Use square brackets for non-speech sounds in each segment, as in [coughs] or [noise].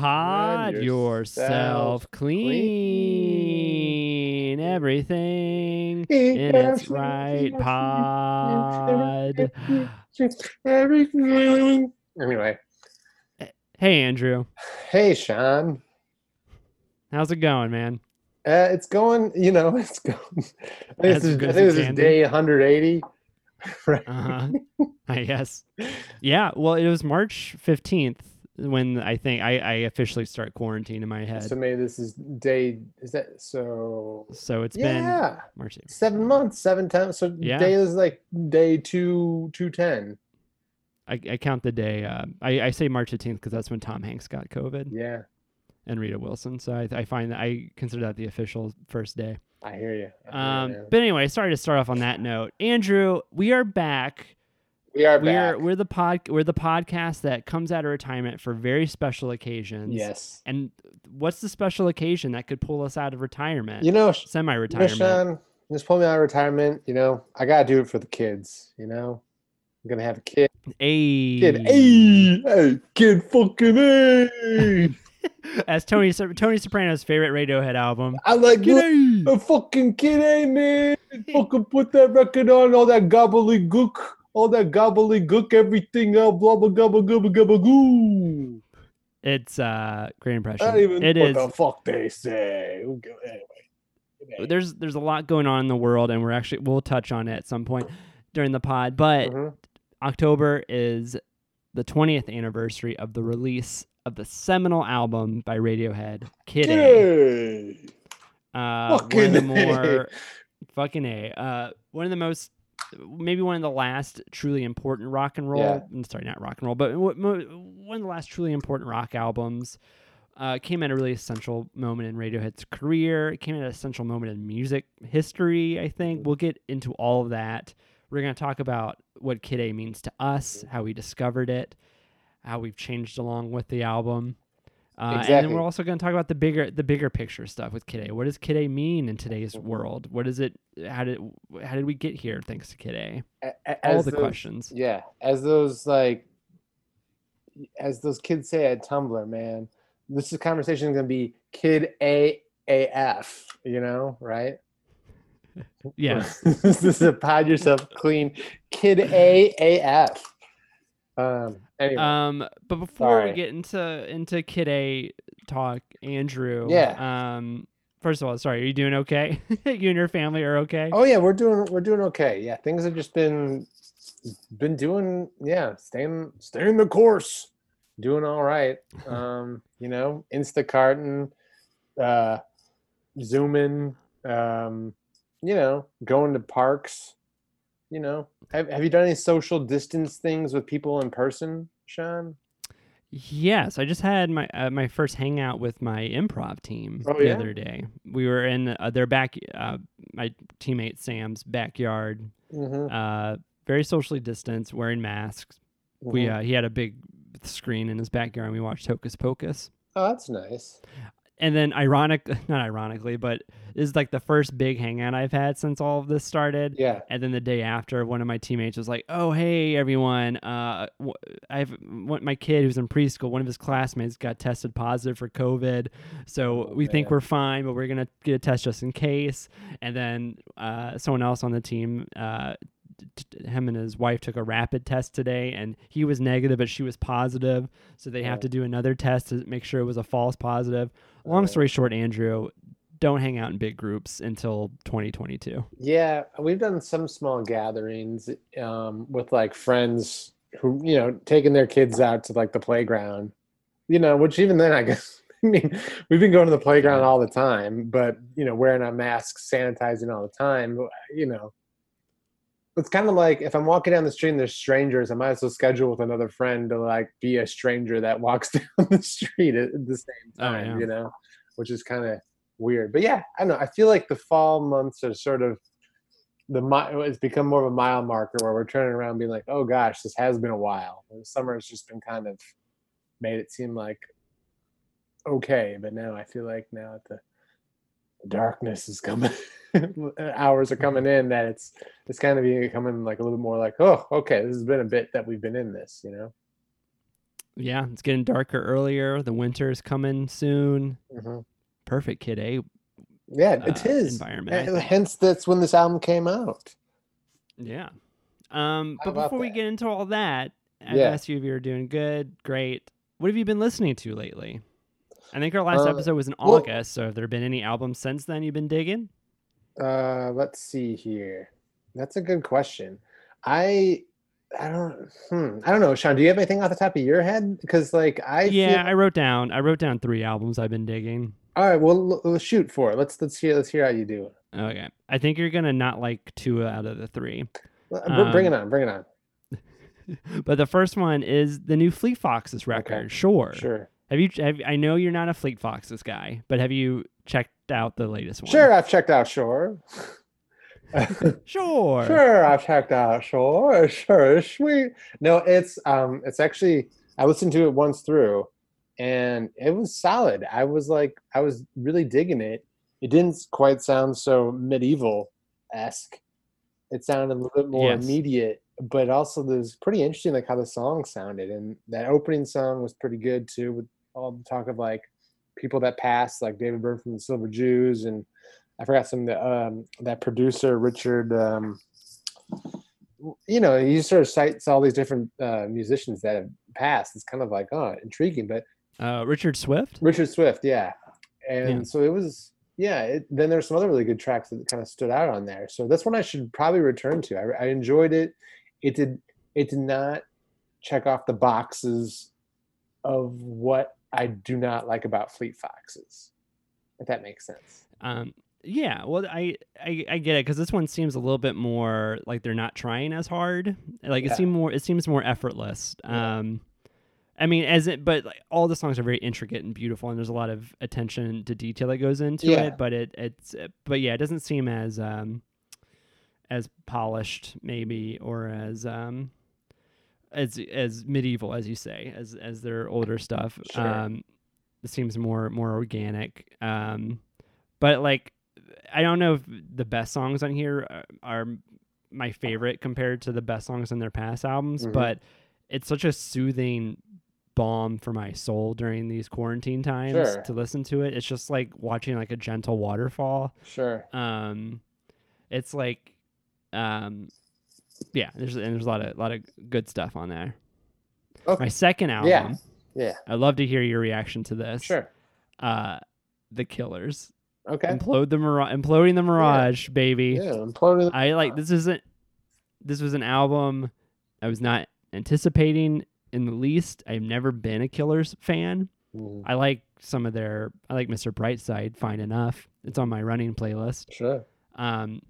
Pod yourself yourself clean. [laughs] Everything in its right pod. Everything. Anyway, Hey, Andrew. hey Sean, How's it going, man? uh, it's going. You know, it's going. I think this is, I think this is day 180. [laughs] Right. Uh huh. I guess. Yeah. Well, it was March 15th when I think I, I officially start quarantine in my head. So maybe this is day. Is that so? So it's been Yeah, March 8th. seven months, seven times. So Yeah. day is like day two, two ten. I, I count the day. Uh, I, I say March 18th because that's when Tom Hanks got COVID Yeah, and Rita Wilson. So I, I find that I consider that the official first day. I hear you. Um, but anyway, sorry to start off on that note. Andrew, we are back. We are We're back. we're the pod we're the podcast that comes out of retirement for very special occasions. yes. And what's the special occasion that could pull us out of retirement? You know, Sh- you know, Semi-retirement. Sean, just pull me out of retirement. You know, I gotta do it for the kids. You know, I'm gonna have a kid. Ayy. Kid, hey, hey, kid, fucking hey. As [laughs] Tony Tony Soprano's favorite Radiohead album. I like you. G'day. A fucking kid, hey man. fucking put that record on, all that gobbledygook, all that gobbledygook, everything else, blah blah gobble gobble gobble goo. It's uh great impression. don't even It what is. the fuck they say. Anyway. Anyway. There's there's a lot going on in the world, and we're actually we'll touch on it at some point during the pod. But Mhm. October is the 20th anniversary of the release of the seminal album by Radiohead, Kid A. Uh, one of Fucking the A. more fucking a uh, one of the most maybe one of the last truly important rock and roll. Yeah. I'm sorry, not rock and roll, but one of the last truly important rock albums. Uh, came at a really essential moment in Radiohead's career. It came at an essential moment in music history. I think mm-hmm. we'll get into all of that. We're going to talk about what Kid A means to us, mm-hmm. how we discovered it, how we've changed along with the album. Uh, And then we're also going to talk about the bigger the bigger picture stuff with Kid A. What does Kid A mean in today's world? What is it? How did how did we get here? Thanks to Kid A. All the those- questions. Yeah, as those like, as those kids say at Tumblr, man. This is conversation gonna be kid A A F. You know, right? [laughs] Yeah. [laughs] this is a pod yourself clean kid A A F. Um. Anyway, Um, but before Sorry. we get into into Kid A talk, Andrew. Yeah. Um, first of all, sorry, are you doing okay? [laughs] you and your family are okay. oh yeah, we're doing we're doing okay. Yeah, things have just been been doing yeah, staying staying the course, doing all right. [laughs] Um, you know, Instacarting, uh, zooming, um, you know, going to parks. You know, have have you done any social distance things with people in person, Sean? Yes, I just had my uh, my first hangout with my improv team Oh, the yeah? other day. We were in uh, their back, uh, my teammate Sam's backyard. Mm-hmm. Uh, very socially distanced, wearing masks. We uh, he had a big screen in his backyard, and we watched Hocus Pocus. oh, that's nice. And then, ironic, [laughs] not ironically, but this is like the first big hangout I've had since all of this started. Yeah. And then the day after, one of my teammates was like, "Oh, hey everyone, uh, I've my kid who's in preschool. One of his classmates got tested positive for COVID, so Oh, we think we're fine, but we're gonna get a test just in case." And then uh, someone else on the team. Uh, t- him and his wife took a rapid test today and he was negative but she was positive so they have Oh. to do another test to make sure it was a false positive long Oh. story short andrew don't hang out in big groups until 2022 Yeah, we've done some small gatherings um, with like friends who, you know, taking their kids out to like the playground, you know, which even then, I [laughs] guess, I mean, we've been going to the playground all the time, but, you know, wearing our masks, sanitizing all the time, you know. It's kind of like if I'm walking down the street and there's strangers, I might as well schedule with another friend to like be a stranger that walks [laughs] down the street at the same Oh, time, yeah. you know, which is kind of weird. But yeah, I don't know. I feel like the fall months are sort of the it's become more of a mile marker where we're turning around being like, oh gosh, this has been a while. And the summer has just been kind of made it seem like okay, but now I feel like now the, the darkness is coming, [laughs] [laughs] hours are coming in, that it's it's kind of becoming like a little more like, oh, okay, this has been a bit that we've been in this, you know. Yeah, it's getting darker earlier. The winter is coming soon. Mhm. Perfect Kid A Yeah, it uh, is. environment. Hence, that's when this album came out. Yeah. Um, How but before we get into all that, I've Yeah. asked you if you're doing good, great. What have you been listening to lately? I think our last Uh, episode was in well- August, so have there been any albums since then you've been digging? Uh, let's see here. That's a good question. I, I don't, hmm, I don't know, Sean. Do you have anything off the top of your head? Because like I, yeah, feel- I wrote down I wrote down three albums I've been digging. all right. Well, l- shoot for it. Let's let's hear let's hear how you do it. Okay. I think you're gonna not like two out of the three. Br- bring it Um, on. Bring it on. [laughs] But the first one is the new Fleet Foxes record. Sure. Sure. Have you have I know you're not a Fleet Foxes guy, but have you checked out the latest one? Sure. I've checked out Sure. [laughs] [laughs] Sure. Sure, I've checked out. Sure, sure, sweet. No, it's um, it's actually I listened to it once through, and it was solid. I was like, I was really digging it. It didn't quite sound so medieval esque. It sounded a little bit more Yes. immediate, but also it was pretty interesting, like how the song sounded, and that opening song was pretty good too, with all the talk of like people that passed, like David Byrne from the Silver Jews, and I forgot some of the um, that producer Richard. Um, you know, he sort of cites all these different uh, musicians that have passed. It's kind of like oh, intriguing. But Uh, Richard Swift. Richard Swift, yeah, and Yeah. so it was. Yeah, it, then there's some other really good tracks that kind of stood out on there. So that's one I should probably return to. I, I enjoyed it. It did. It did not check off the boxes of what I do not like about Fleet Foxes. If that makes sense. Um, yeah, well, I I, I get it because this one seems a little bit more like they're not trying as hard. Like Yeah. it seems more it seems more effortless. Yeah. Um, I mean, as it, but like all the songs are very intricate and beautiful, and there's a lot of attention to detail that goes into Yeah. it. But it it's but yeah, it doesn't seem as um as polished maybe or as um as as medieval as you say as as their older stuff. Sure. Um, it seems more more organic. Um, but like I don't know if the best songs on here are, are my favorite compared to the best songs on their past albums, Mhm. but it's such a soothing balm for my soul during these quarantine times Sure. to listen to it. It's just like watching like a gentle waterfall. Sure. Um, it's like, um, yeah, there's and there's a lot of lot of good stuff on there. Okay. My second album, Yeah. Yeah. I'd love to hear your reaction to this. Sure. Uh, The Killers, Okay. implode the mirage, imploding the mirage, baby. Yeah. Imploding. I like this isn't this was an album I was not anticipating in the least. I've never been a Killers fan. Mm, I like some of their I like Mr. Brightside fine enough. It's on my running playlist. Sure. Um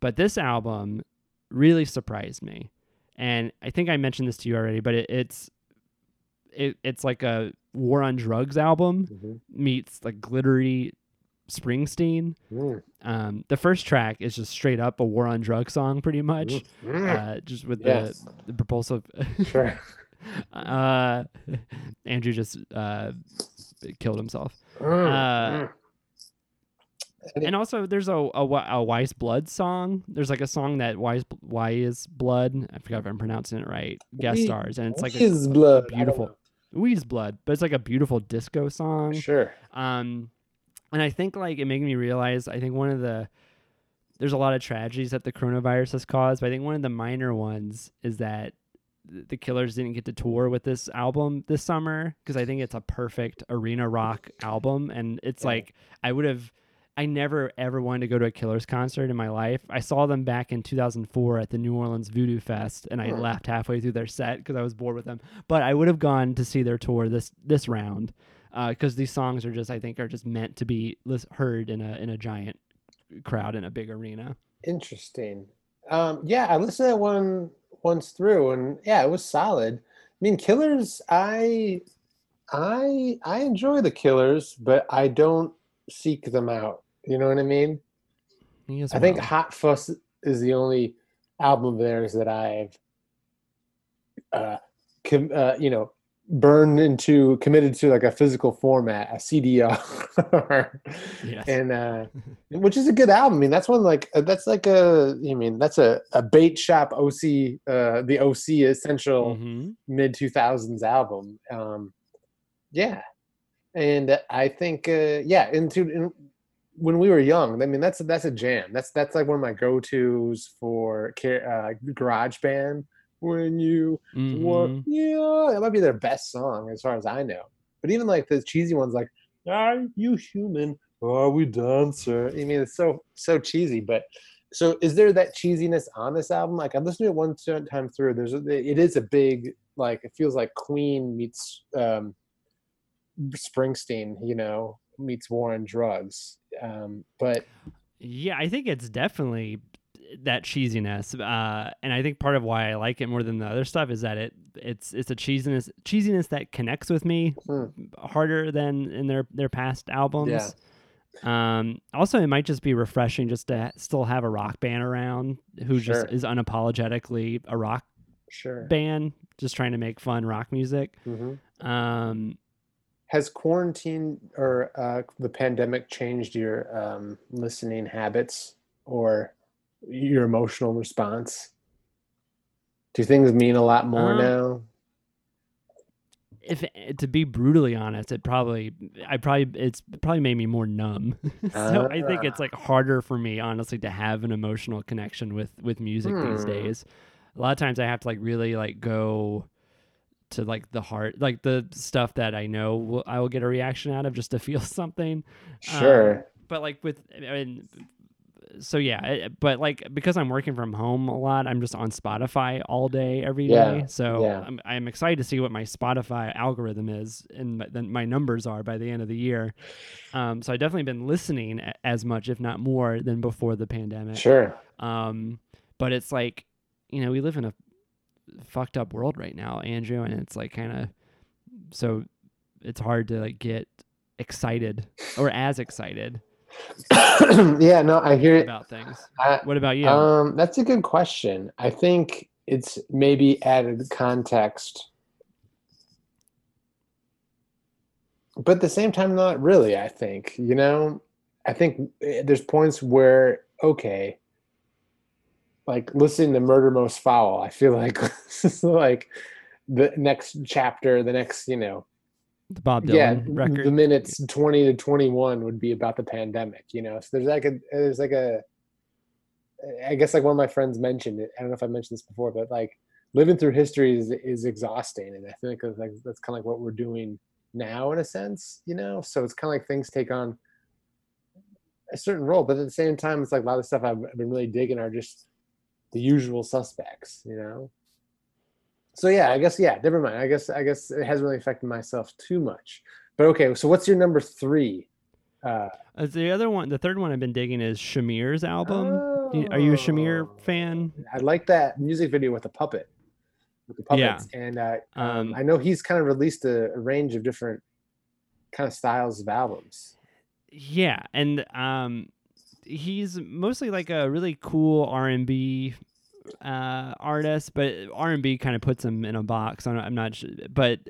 but this album really surprised me. And I think I mentioned this to you already, but it, it's it, it's like a war on drugs album Mhm. meets like glittery Springsteen. Mm, Um, the first track is just straight up a war on drugs song, pretty much. mm, mm. Uh, just with Yes. the, the propulsive. [laughs] Sure. uh, [laughs] Andrew just uh, killed himself. Mm, Uh, mm. And also, there's a, a a Weyes Blood song. There's like a song that Wise Weyes Blood. I forgot if I'm pronouncing it right. Guest Wee- stars, and it's like a blood. Don't beautiful Wheeze Blood, but it's like a beautiful disco song. Sure. Um, and I think like it made me realize. I think one of the there's a lot of tragedies that the coronavirus has caused, but I think one of the minor ones is that the Killers didn't get to tour with this album this summer because I think it's a perfect arena rock album, and it's Yeah. like I would have. I never ever wanted to go to a Killers concert in my life. I saw them back in 2004 at the New Orleans Voodoo Fest, and I Hmm. left halfway through their set because I was bored with them. But I would have gone to see their tour this this round because these songs are just I think are just meant to be heard in a in a giant crowd in a big arena. Interesting. Um, yeah, I listened to that one once through, and yeah, it was solid. I mean, Killers. I, I, I enjoy the Killers, but I don't seek them out. You know what I mean? I think. Hot Fuss is the only album of theirs that I've, uh, com- uh, you know, burned into committed to like a physical format, a CDR, [laughs] Yes. and uh, [laughs] which is a good album. I mean, that's one like uh, that's like a I mean that's a, a bait shop OC uh, the OC essential Mhm. mid two thousands album. Um, yeah, and I think uh, yeah, into in, when we were young, I mean that's that's a jam. That's that's like one of my go tos for uh, garage band. When you? Mhm. Yeah, that might be their best song as far as I know. But even like the cheesy ones, like "Are you human? Are we dancer?" I mean, it's so so cheesy. But so, is there that cheesiness on this album? Like I listened to it one time through. There's a, it is a big like it feels like Queen meets um, Springsteen, you know, meets War on Drugs. Um, but Yeah, I think it's definitely that cheesiness, uh, and I think part of why I like it more than the other stuff is that it it's it's a cheesiness cheesiness that connects with me Hmm. harder than in their their past albums. Yeah. Um, also, it might just be refreshing just to ha- still have a rock band around who Sure. just is unapologetically a rock sure. band, just trying to make fun rock music. hmm Um, Has quarantine or uh, the pandemic changed your um, listening habits or your emotional response? Do things mean a lot more Um, now? if to be brutally honest, it probably I probably it's probably made me more numb. [laughs] so I think it's like harder for me honestly to have an emotional connection with with music these Hmm. days. A lot of times I have to like really like go to like the heart, like the stuff that I know will, I will get a reaction out of just to [laughs] feel something. um, Sure. But like with I mean, so yeah, but like because I'm working from home a lot, I'm just on Spotify all day every day. Yeah, So yeah. I'm I'm excited to see what my Spotify algorithm is and my- then my numbers are by the end of the year. Um, so I definitely been listening as much, if not more, than before the pandemic. Sure. Um, but it's like, you know, we live in a fucked up world right now, Andrew, and it's like kind of so it's hard to like get excited or as excited [coughs] yeah, no, I hear it. about things. I, What about you? Um, that's a good question. I think it's maybe added context, but at the same time, not really. I think you know, I think eh, there's points where okay, like listening to Murder Most Foul, I feel like this [laughs] is like the next chapter, the next you know, the Bob Dylan yeah, record. the minutes twenty to twenty one would be about the pandemic. You know, so there's like a there's like a I guess like one of my friends mentioned it. I don't know if I mentioned this before, but like living through history is is exhausting, and I think that's like that's kind of like what we're doing now in a sense, you know. So it's kind of like things take on a certain role, but at the same time, it's like a lot of stuff I've, I've been really digging are just the usual suspects, you know. So yeah, I guess yeah, never mind. I guess I guess it hasn't really affected myself too much. But okay, so what's your number three? Uh, Uh, the other one, the third one I've been digging is Shamir's album. You- Are you a Shamir oh, fan? I like that music video with the puppet, with the Yeah. puppets, and uh, um, Um, I know he's kind of released a, a range of different kind of styles of albums. Yeah, and um, he's mostly like a really cool R and B uh, artist, but R and B kind of puts him in a box. I'm not, I'm not sure, but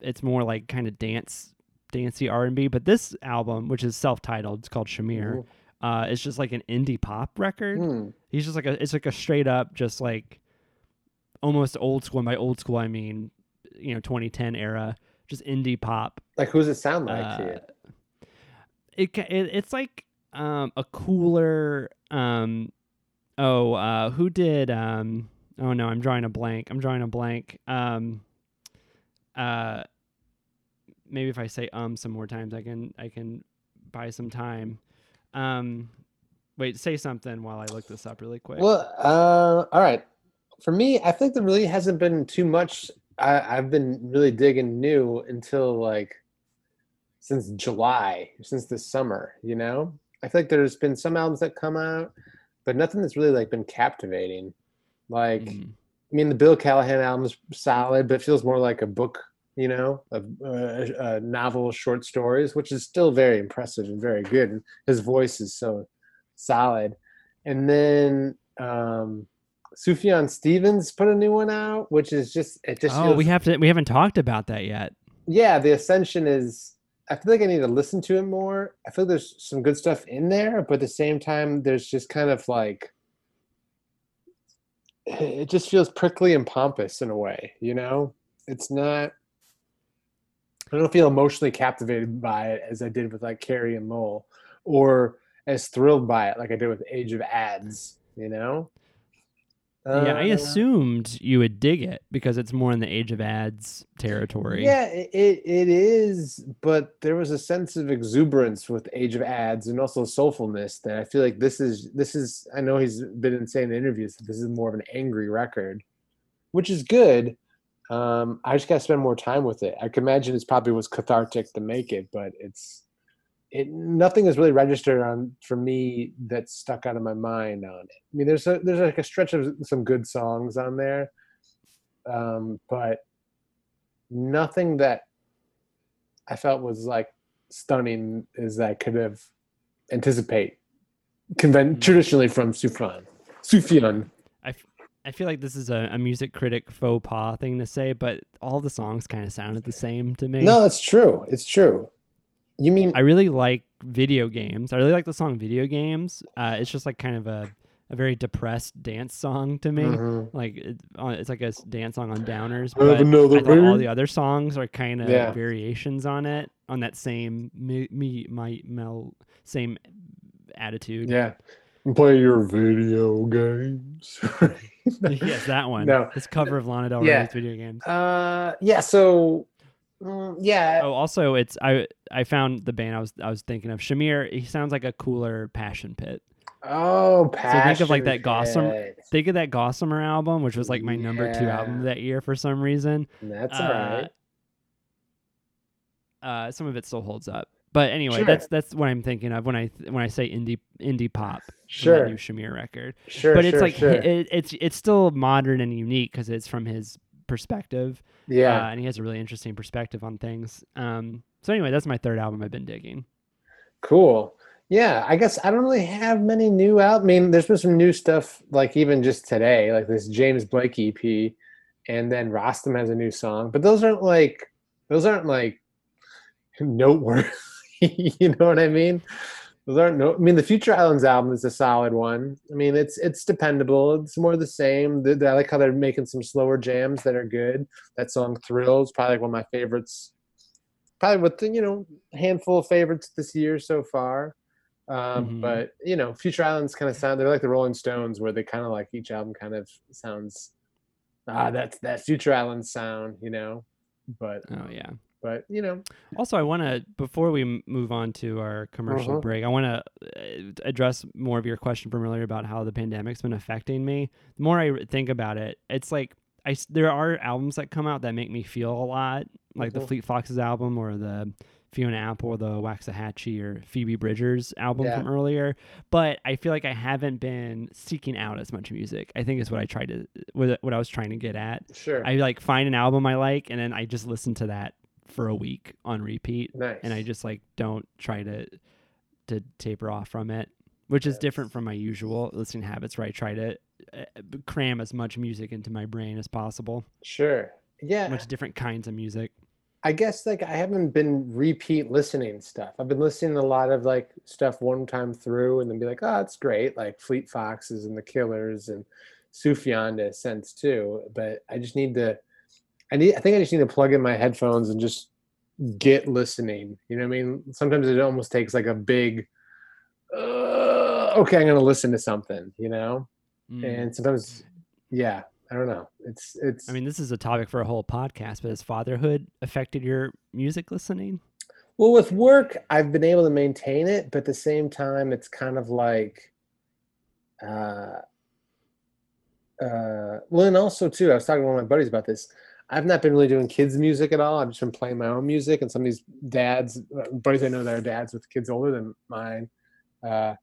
it's more like kind of dance, dancey R and B. But this album, which is self-titled, it's called Shamir. Uh, it's just like an indie pop record. Hmm. He's just like a, it's like a straight up, just like almost old school. And by old school, I mean you know 2010 era, just indie pop Like, who's it sound like to uh, you? it, it it's like um a cooler um oh uh who did um oh no i'm drawing a blank i'm drawing a blank um uh maybe if i say um some more times i can i can buy some time um wait say something while i look this up really quick Well, uh, all right. For me, I think there really hasn't been too much. I, I've been really digging new until like since July, since this summer. You know, I feel like there's been some albums that come out, but nothing that's really like been captivating. Like, Mhm. I mean, the Bill Callahan album's solid, but it feels more like a book. You know, of uh, a novel, short stories, which is still very impressive and very good. And his voice is so solid. And then um, Sufjan Stevens put a new one out, which is just it just Oh, feels, we have to. We haven't talked about that yet. yeah, the Ascension is. I feel like I need to listen to it more. I feel like there's some good stuff in there, but at the same time, there's just kind of like it just feels prickly and pompous in a way. You know, it's not. I don't feel emotionally captivated by it as I did with like Carrie and Lowell, or as thrilled by it like I did with Age of Adz. You know. Yeah, I Uh, assumed you would dig it because it's more in the age of Adz territory. Yeah, it, it it is, but there was a sense of exuberance with Age of Adz and also soulfulness that I feel like this is this is I know he's been saying in interviews that this is more of an angry record, which is good. Um, I just gotta spend more time with it. I can imagine it's probably was cathartic to make it, but it's it nothing is really registered on for me that's stuck out of my mind on it. I mean, there's a there's like a stretch of some good songs on there, um, but nothing that I felt was like stunning as I could have anticipate conven- Mm. traditionally from Sufjan. Sufjan. I feel like this is a, a music critic faux pas thing to say, but all the songs kind of sounded the same to me. No, it's true. It's true. You mean I really like video games. I really like the song "Video Games." Uh, it's just like kind of a, a very depressed dance song to me. Mhm. Like it, uh, it's like a dance song on downers. But I all the other songs are kind of Yeah. variations on it, on that same me, me my mel same attitude. Yeah. Play your video games. [laughs] [laughs] yes, that one. No. This cover of Lana Del Yeah. Rey's video games. Uh, yeah. So, mm, yeah. Oh, also, it's I I found the band I was I was thinking of. Shamir. He sounds like a cooler Passion Pit. Oh, think of, like, that Gossamer. Think of that Gossamer album, which was like my number two album Yeah. that year for some reason. That's Uh, all right. Uh, some of it still holds up, but anyway, Sure. that's that's what I'm thinking of when I when I say indie indie pop. Sure. new Shamir record. Sure. but it's sure, like sure. it, it's it's still modern and unique because it's from his perspective. yeah. uh, and he has a really interesting perspective on things. Um, so anyway, that's my third album I've been digging. Cool. Yeah, I guess I don't really have many new out. I mean, there's been some new stuff, like even just today, like this James Blake EP, and then Rostam has a new song. But those aren't like those aren't like [laughs] noteworthy. [laughs] you know what I mean? Those aren't no. I mean, the Future Islands album is a solid one. I mean, it's it's dependable. It's more the same. The- the- I like how they're making some slower jams that are good. That song "Thrills" probably like one of my favorites. Probably with you know handful of favorites this year so far. Um, Mhm. But you know, Future Islands kind of sound. They're like the Rolling Stones, where they kind of like each album kind of sounds. Ah, that's that Future Islands sound, you know. But Oh yeah. But you know, Also, I want to before we move on to our commercial Uh-huh. break, I want to uh, address more of your question from earlier about how the pandemic's been affecting me. The more I think about it, it's like I there are albums that come out that make me feel a lot, like the Mhm. Fleet Foxes album or the Fiona Apple or the Waxahatchee or Phoebe Bridgers album Yeah. from earlier. But I feel like I haven't been seeking out as much music. I think is what I tried to what, what I was trying to get at. sure, I like find an album I like and then I just listen to that for a week on repeat nice. and I just like don't try to to taper off from it, which is Yes. different from my usual listening habits where I try to uh, cram as much music into my brain as possible, sure, yeah. much different kinds of music. I guess like I haven't been repeat listening stuff. I've been listening to a lot of like stuff one time through and then be like, oh, it's great, like Fleet Foxes and the Killers and Sufjan to a sense too. But I just need to, I need, I think I just need to plug in my headphones and just get listening. You know what I mean? Sometimes it almost takes like a big, uh, okay, I'm gonna listen to something. You know, Mm. and sometimes, yeah, I don't know. It's it's. I mean, this is a topic for a whole podcast, but has fatherhood affected your music listening? Well, with work, I've been able to maintain it, but at the same time, it's kind of like, uh, uh, well, and also too, I was talking to one of my buddies about this. I've not been really doing kids' music at all. I've just been playing my own music, and some of these dads, buddies I know that are dads with kids older than mine, uh,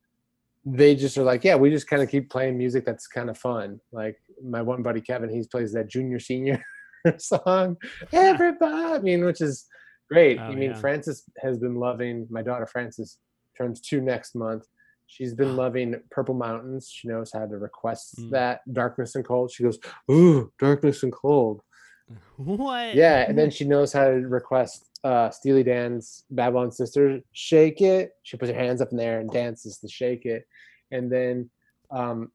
they just are like, yeah, we just kind of keep playing music that's kind of fun. Like my one buddy Kevin, he plays that junior senior [laughs] song, everybody. I mean, which is great. Oh, I mean, yeah. Francis has been loving my daughter. Francis turns two next month. She's been [gasps] loving Purple Mountains. She knows how to request Mm. that. Darkness and Cold. She goes, ooh, Darkness and Cold. What? Yeah, and then she knows how to request uh Steely Dan's Babylon Sister, Shake It. She puts her hands up in there and dances to Shake It. And then um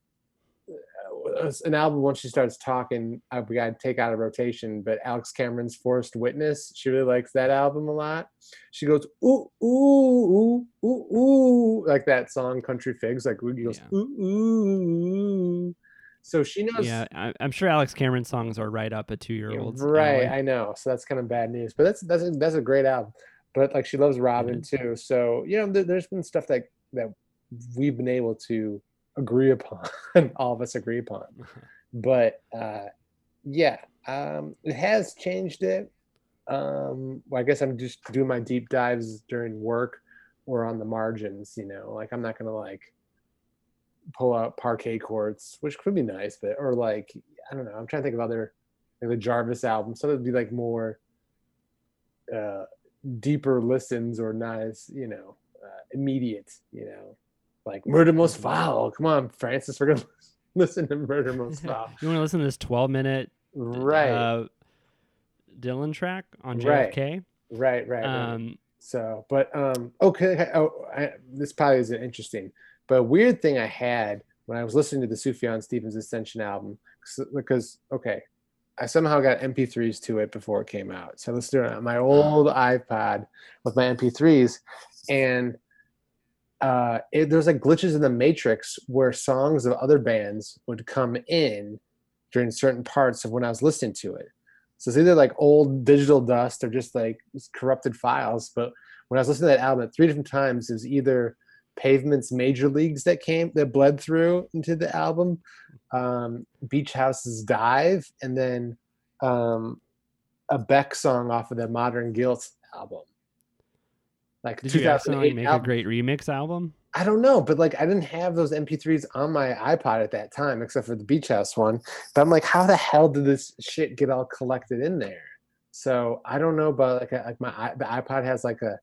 uh, an album once she starts talking, uh, we gotta take out of rotation, but Alex Cameron's Forced Witness, she really likes that album a lot. She goes, ooh, ooh, ooh, ooh, ooh, like that song Country Figs, like goes, Yeah. ooh, ooh, ooh. So she knows Yeah, I'm sure Alex Cameron songs are right up a two year old's. Right, I know. So that's kind of bad news, but that's that's a, that's a great album. But like she loves Robyn too, so you know there, there's been stuff that that we've been able to agree upon, [laughs] all of us agree upon. [laughs] But uh, yeah, um, it has changed it. Um, well, I guess I'm just doing my deep dives during work or on the margins. You know, like I'm not gonna like pull out parquet courts, which could be nice, but or like I don't know. I'm trying to think of other like the Jarvis album. Some would be like more uh, deeper listens or not as you know uh, immediate. You know, like Murder Most Foul. Come on, Francis, we're gonna [laughs] listen to Murder [laughs] Most Foul. You want to listen to this 12 minute Right, uh, Dylan track on Right. JFK? right, right, right. Um, So, but um, okay. Oh, I, this probably isn't interesting, but a weird thing I had when I was listening to the Sufjan Stevens Ascension album, because okay, I somehow got MP3s to it before it came out. So I listened to it on my old iPod with my MP3s, and uh, there's like glitches in the matrix where songs of other bands would come in during certain parts of when I was listening to it. So it's either like old digital dust or just like corrupted files. But when I was listening to that album at three different times, it was either Pavement's Major Leagues that came that bled through into the album, um, Beach House's Dive, and then um, a Beck song off of the Modern Guilt album. Like did you accidentally 2008 make a great remix album? I don't know, but like I didn't have those MP3s on my iPod at that time, except for the Beach House one. But I'm like, how the hell did this shit get all collected in there? So I don't know but like a, like my the iPod has like a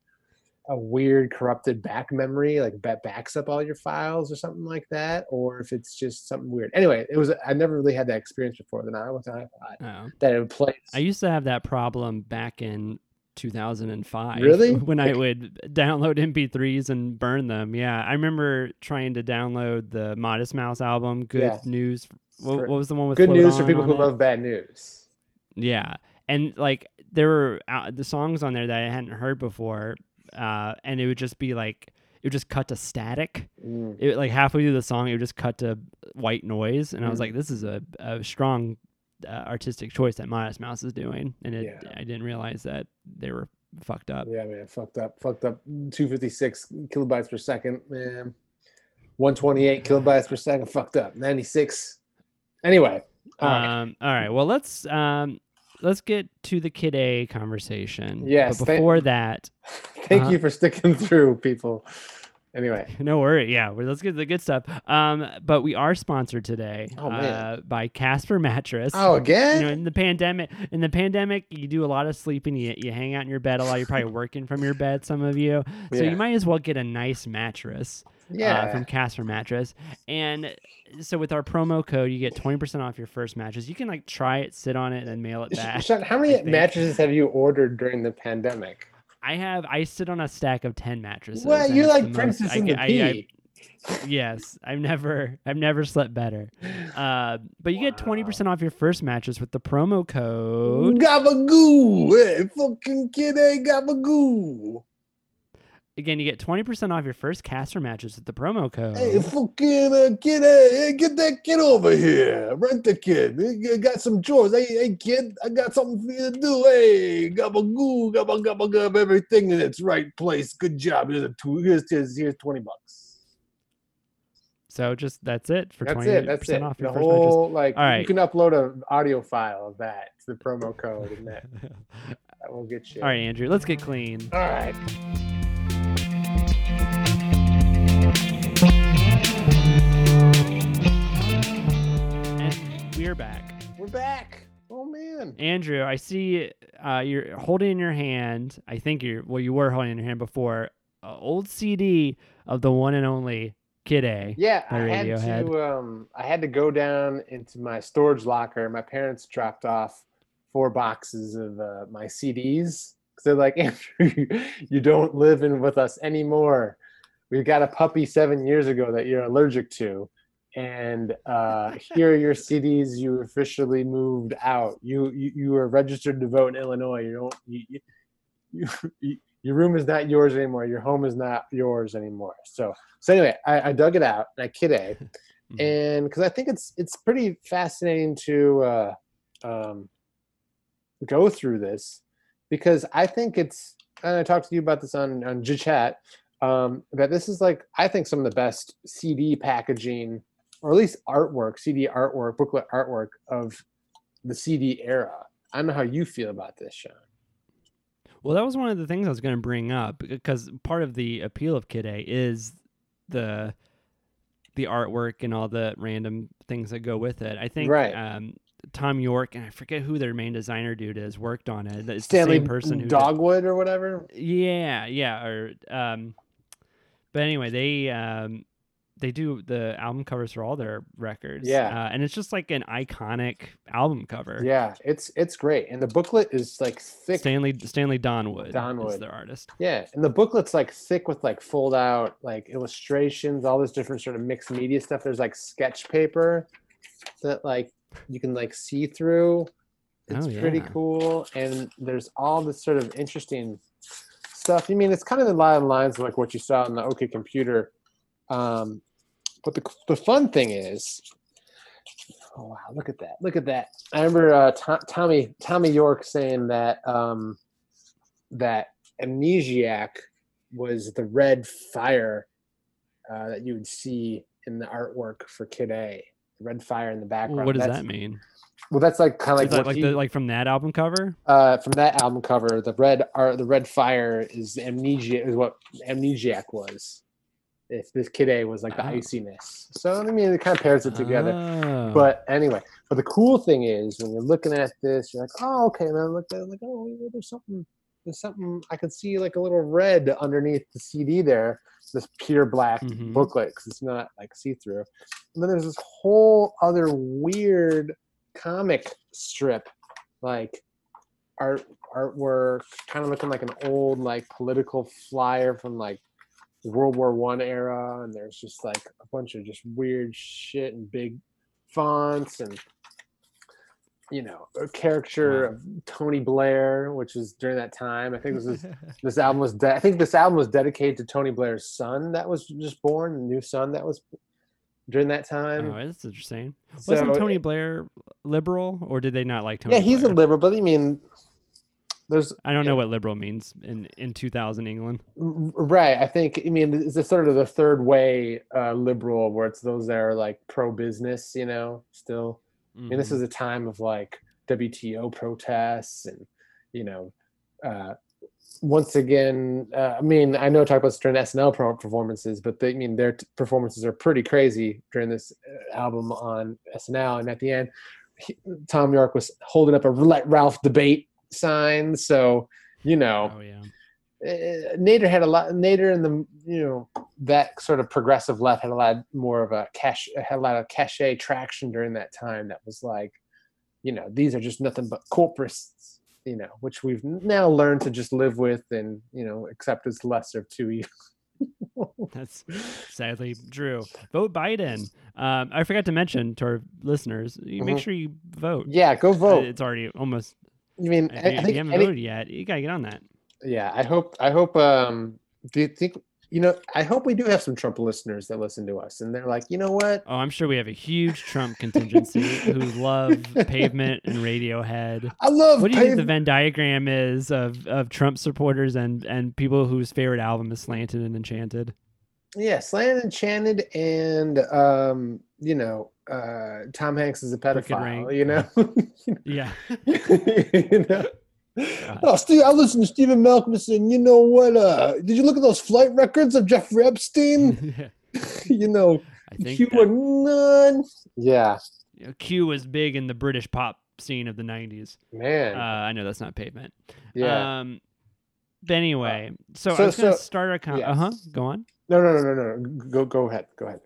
a weird corrupted back memory, like that backs up all your files or something like that, or if it's just something weird. Anyway, it was I never really had that experience before. Then I with iPod Oh. that it would play. I used to have that problem back in 2005. Really? [laughs] When I would download MP3s and burn them. Yeah, I remember trying to download the Modest Mouse album, Good Yeah. News. What, what was the one with Good Float news for people who it? love bad news. Yeah, and like there were uh, the songs on there that I hadn't heard before, uh, and it would just be like it would just cut to static. Mm. It like halfway through the song, it would just cut to white noise, and I was Mm. like, "This is a, a strong uh, artistic choice that Modest Mouse is doing," and it, Yeah. I didn't realize that they were fucked up. Yeah, man, fucked up, fucked up. 256 kilobytes per second, man. 128 kilobytes per second, fucked up. 96. Anyway, all right. Um, all right. Well, let's um, let's get to the Kid A conversation. Yes, But thank- before [laughs] that, thank uh, you for sticking through, people. Anyway, [laughs] no worry. Yeah, let's get to the good stuff. Um, but we are sponsored today Oh, uh, by Casper Mattress. oh again? You know, in the pandemic, in the pandemic, you do a lot of sleeping. You, you hang out in your bed a lot. You're probably working from your bed, some of you. So Yeah. you might as well get a nice mattress yeah, uh, from Casper Mattress. And so with our promo code, you get 20% off your first mattress. You can like try it, sit on it, and then mail it back. Sean, how many mattresses have you ordered during the pandemic? I have I sit on a stack of 10 mattresses. Well, you're like the most- Princess I in the I-. I- [laughs] yes, I've never I've never slept better. Uh, but you get 20% off your first mattress with the promo code. Gabagoo, hey, fucking kid, hey, gabagoo. Again, you get 20% off your first Casper mattress with the promo code. Hey, fucking uh, kid, hey, hey, get that kid over here. Rent the kid. Hey, I got some chores. Hey, hey, kid, I got something for you to do. Hey, gabagoo, gabba, gabba, gab, everything in its right place. Good job. Here's a two. Here's here's, here's twenty bucks. So just that's it for That's 20% it. That's it. off The your first mattress. whole like All right. you can upload an audio file of that to the promo code, and that, [laughs] that will get you. All right, Andrew, let's get clean. All right. And we're back. We're back. Oh man. Andrew, I see uh, you're holding in your hand. I think you're well. You were holding in your hand before. A old CD of the one and only Kid A. Yeah, I had Radiohead. to. Um, I had to go down into my storage locker. My parents dropped off four boxes of uh, my CDs because they're like, [laughs] Andrew, you don't live in with us anymore. We've got a puppy seven years ago that you're allergic to, and uh, here are your CDs. You officially moved out. You you, you are registered to vote in Illinois. You don't. You, you, you, you, your room is not yours anymore. Your home is not yours anymore. So so anyway, I, I dug it out and I kid A, [laughs] Mhm. and because I think it's it's pretty fascinating to uh, um, go through this because I think it's and I talked to you about this on on Chat um, that this is like I think some of the best CD packaging or at least artwork, CD artwork, booklet artwork of the CD era. I don't know how you feel about this, Sean. Well, that was one of the things I was going to bring up because part of the appeal of Kid A is the the artwork and all the random things that go with it. I think Right. um, Thom Yorke and I forget who their main designer dude is worked on it. It's Stanley the same person who did- Dogwood or whatever. yeah, yeah. Or um, but anyway, they um, they do the album covers for all their records. Yeah. uh, and it's just like an iconic album cover. Yeah, it's it's great, and the booklet is like thick. Stanley Stanley Donwood, is Donwood. their artist. Yeah, and the booklet's like thick with like fold out like illustrations, all this different sort of mixed media stuff. There's like sketch paper that like you can like see through. It's Oh, pretty cool, and there's all this sort of interesting stuff. I mean, it's kind of in line lines of like what you saw on the OK Computer. Um, but the the fun thing is, oh wow, look at that! Look at that! I remember uh, To- Tommy Tommy York saying that um, that amnesiac was the red fire uh, that you would see in the artwork for Kid A. The red fire in the background. What does That's- that mean? Well, that's like kind of like that like he- the, like from that album cover? uh, from that album cover, the red are the red fire is amnesia is what amnesiac was. If this kid A was like the Oh. iciness, so I mean it kind of pairs it together. Oh. But anyway, but the cool thing is when you're looking at this, you're like, oh, okay. And I looked at uh, it like, oh, there's something, there's something. I could see like a little red underneath the CD there, this pure black Mhm. booklet because it's not like see through. And then there's this whole other weird comic strip, like art artwork, kind of looking like an old like political flyer from like World War One era, and there's just like a bunch of just weird shit and big fonts and you know a caricature Wow. of Tony Blair, which was during that time. I think this was [laughs] this album was de- I think this album was dedicated to Tony Blair's son that was just born, the new son that was during that oh, time. oh, that's interesting. So Wasn't Tony Blair liberal, or did they not like Tony? yeah, he's a liberal, but I mean, there's I don't know what liberal means in in 2000 England. Right. I think, I mean, it's a sort of the third way uh, liberal where it's those that are like pro business, you know, still. I mean, this is a time of like WTO protests and, you know, uh, once again, uh, I mean, I know talk about during SNL performances, but they, I mean, their t- performances are pretty crazy during this uh, album on SNL. And at the end, he, Thom Yorke was holding up a let Ralph debate sign. So, you know, Oh yeah. uh, Nader had a lot. Nader and the you know that sort of progressive left had a lot more of a cash had a lot of cachet traction during that time. That was like, you know, these are just nothing but corporists, you know, which we've now learned to just live with and you know accept as lesser of two evils. [laughs] That's sadly true. Vote Biden. Um, I forgot to mention to our listeners, you make Mhm. sure you vote. yeah, go vote. It's already almost. I mean, I, you, I think you haven't any- voted yet, you gotta get on that. yeah, I hope I hope um do you think you know I hope we do have some Trump listeners that listen to us and they're like, you know what? Oh, I'm sure we have a huge Trump contingency who love Pavement and Radiohead. I love What do you think the Venn diagram is of, of Trump supporters and, and people whose favorite album is Slanted and Enchanted? Yeah, Slant Enchanted and um, you know, uh Tom Hanks is a pedophile, you know. Yeah. [laughs] you know? Oh, Steve, I listened to Stephen Malkmus. You know what? Uh, did you look at those flight records of Jeffrey Epstein? [laughs] [laughs] you know, you that, were none. Yeah, you know, Q was big in the British pop scene of the 90s. man. Uh, I know that's not Pavement. yeah. Um, but anyway, so, so- I was going to so- start a con- yes. Uh huh. Go on. No, no, no, no, no. Go, go ahead. Go ahead.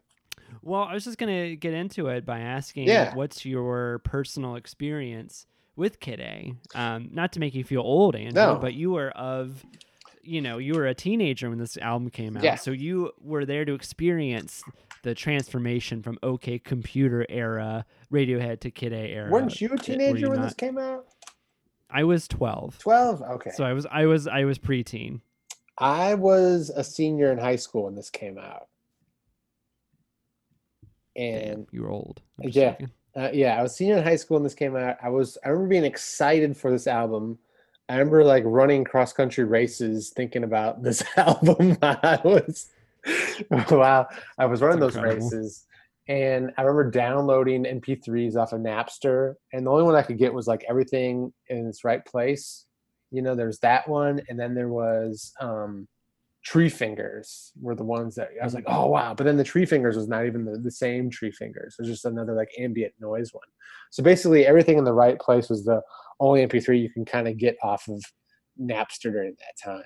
Well, I was just gonna get into it by asking, Yeah. what's your personal experience with Kid A? Um, not to make you feel old, Andrew, No. but you were of, you know, you were a teenager when this album came out, Yeah. so you were there to experience the transformation from OK Computer era Radiohead to Kid A era. Weren't you a teenager you when not? this came out? I was twelve. Twelve. Okay. so I was, I was, I was preteen. I was a senior in high school when this came out. Damn, And you were old. Yeah. uh, yeah, I was senior in high school when this came out. I was I remember being excited for this album. I remember like running cross country races thinking about [laughs] this album. I was [laughs] wow. I was running those incredible. races and I remember downloading MP3s off of Napster and the only one I could get was like everything in its right place. You know, there's that one and then there was um Tree Fingers were the ones that I was like, oh wow. But then the Tree Fingers was not even the, the same Tree Fingers. It was just another like ambient noise one. So basically everything in the right place was the only MP3 you can kind of get off of Napster during that time.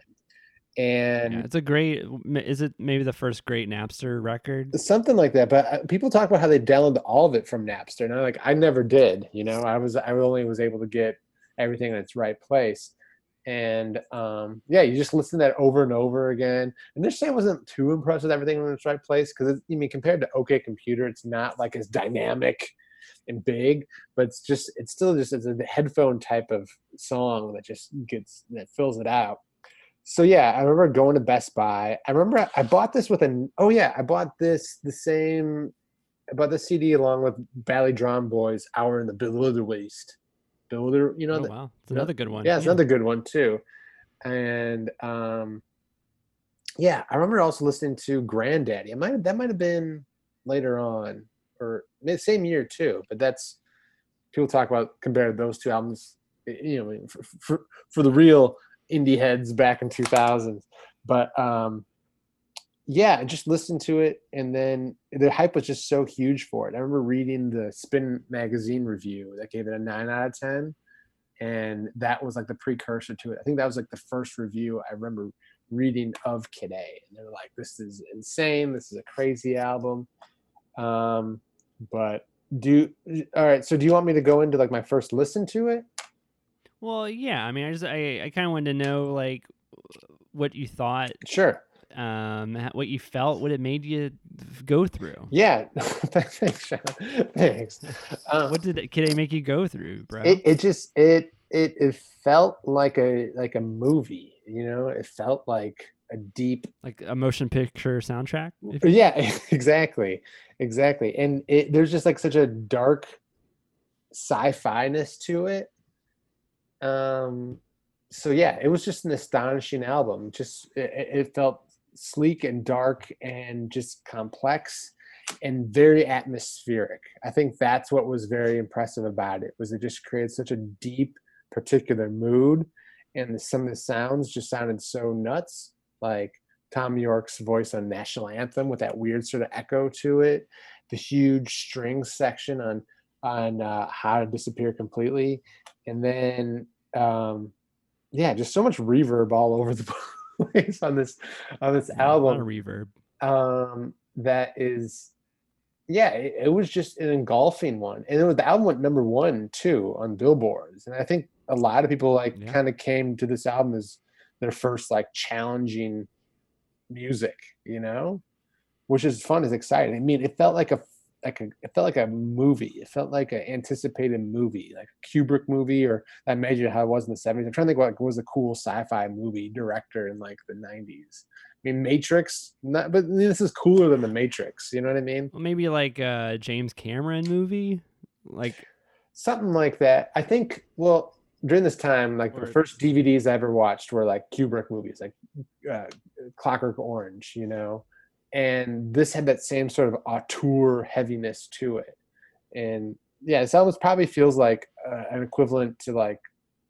And Yeah, it's a great. Is it maybe the first great Napster record? something like that. But uh, people talk about how they downloaded all of it from Napster. And I like I never did. You know, I was I only was able to get everything in its right place. And um, yeah, you just listen to that over and over again. And this I wasn't too impressed with everything in its right place because I mean, compared to OK Computer, it's not like as dynamic and big, but it's just it's still just it's a headphone type of song that just gets that fills it out. So yeah, I remember going to Best Buy. I remember I bought this with an oh yeah, I bought this the same I bought the CD along with Badly Drawn Boy's Hour in the Bewilderbeast. Bewilder, you know, oh wow, it's another good one. yeah, it's another good one too. And um yeah, I remember also listening to Grandaddy. It might that might have been later on or same year too, but that's people talk about compare those two albums, you know, for, for, for the real indie heads back in 2000s. But um yeah, I just listened to it and then the hype was just so huge for it. I remember reading the Spin magazine review that gave it a 9 out of 10 and that was like the precursor to it. I think that was like the first review I remember reading of Kid A, and they're like, "This is insane. This is a crazy album." Um, but do all right. So, do you want me to go into like my first listen to it? Well, yeah. I mean, I just I, I kind of wanted to know like what you thought, Sure. Um, what you felt, what it made you go through. Yeah. [laughs] Thanks, Thanks. Um, What did Kid A make you go through, bro? it, it just it it it felt like a like a movie. You know, it felt like a deep like a motion picture soundtrack. yeah [laughs] exactly exactly and it there's just like such a dark sci-fi ness to it um so yeah it was just an astonishing album just it, it it felt sleek and dark and just complex and very atmospheric. I think that's what was very impressive about it was it just created such a deep particular mood. And the, some of the sounds just sounded so nuts like Thom Yorke's voice on National Anthem with that weird sort of echo to it, the huge string section on on uh, How to Disappear Completely, and then um, yeah, just so much reverb all over the [laughs] place on this on this Yeah, a lot of album reverb. um, that is yeah it, it was just an engulfing one and it was, the album went number one too on billboards and i think a lot of people like Yeah. kind of came to this album as their first like challenging music you know which is fun is exciting i mean it felt like a like a it felt like a movie it felt like an anticipated movie like a kubrick movie or i imagine how it was in the 70s i'm trying to think what was a cool sci-fi movie director in like the 90s I mean, Matrix, not, but this is cooler than the Matrix. You know what I mean? Well, maybe like a James Cameron movie, like Something like that. I think. Well, during this time, like Or- the first DVDs I ever watched were like Kubrick movies, like uh, Clockwork Orange. You know, and this had that same sort of auteur heaviness to it. And yeah, this album probably feels like uh, an equivalent to like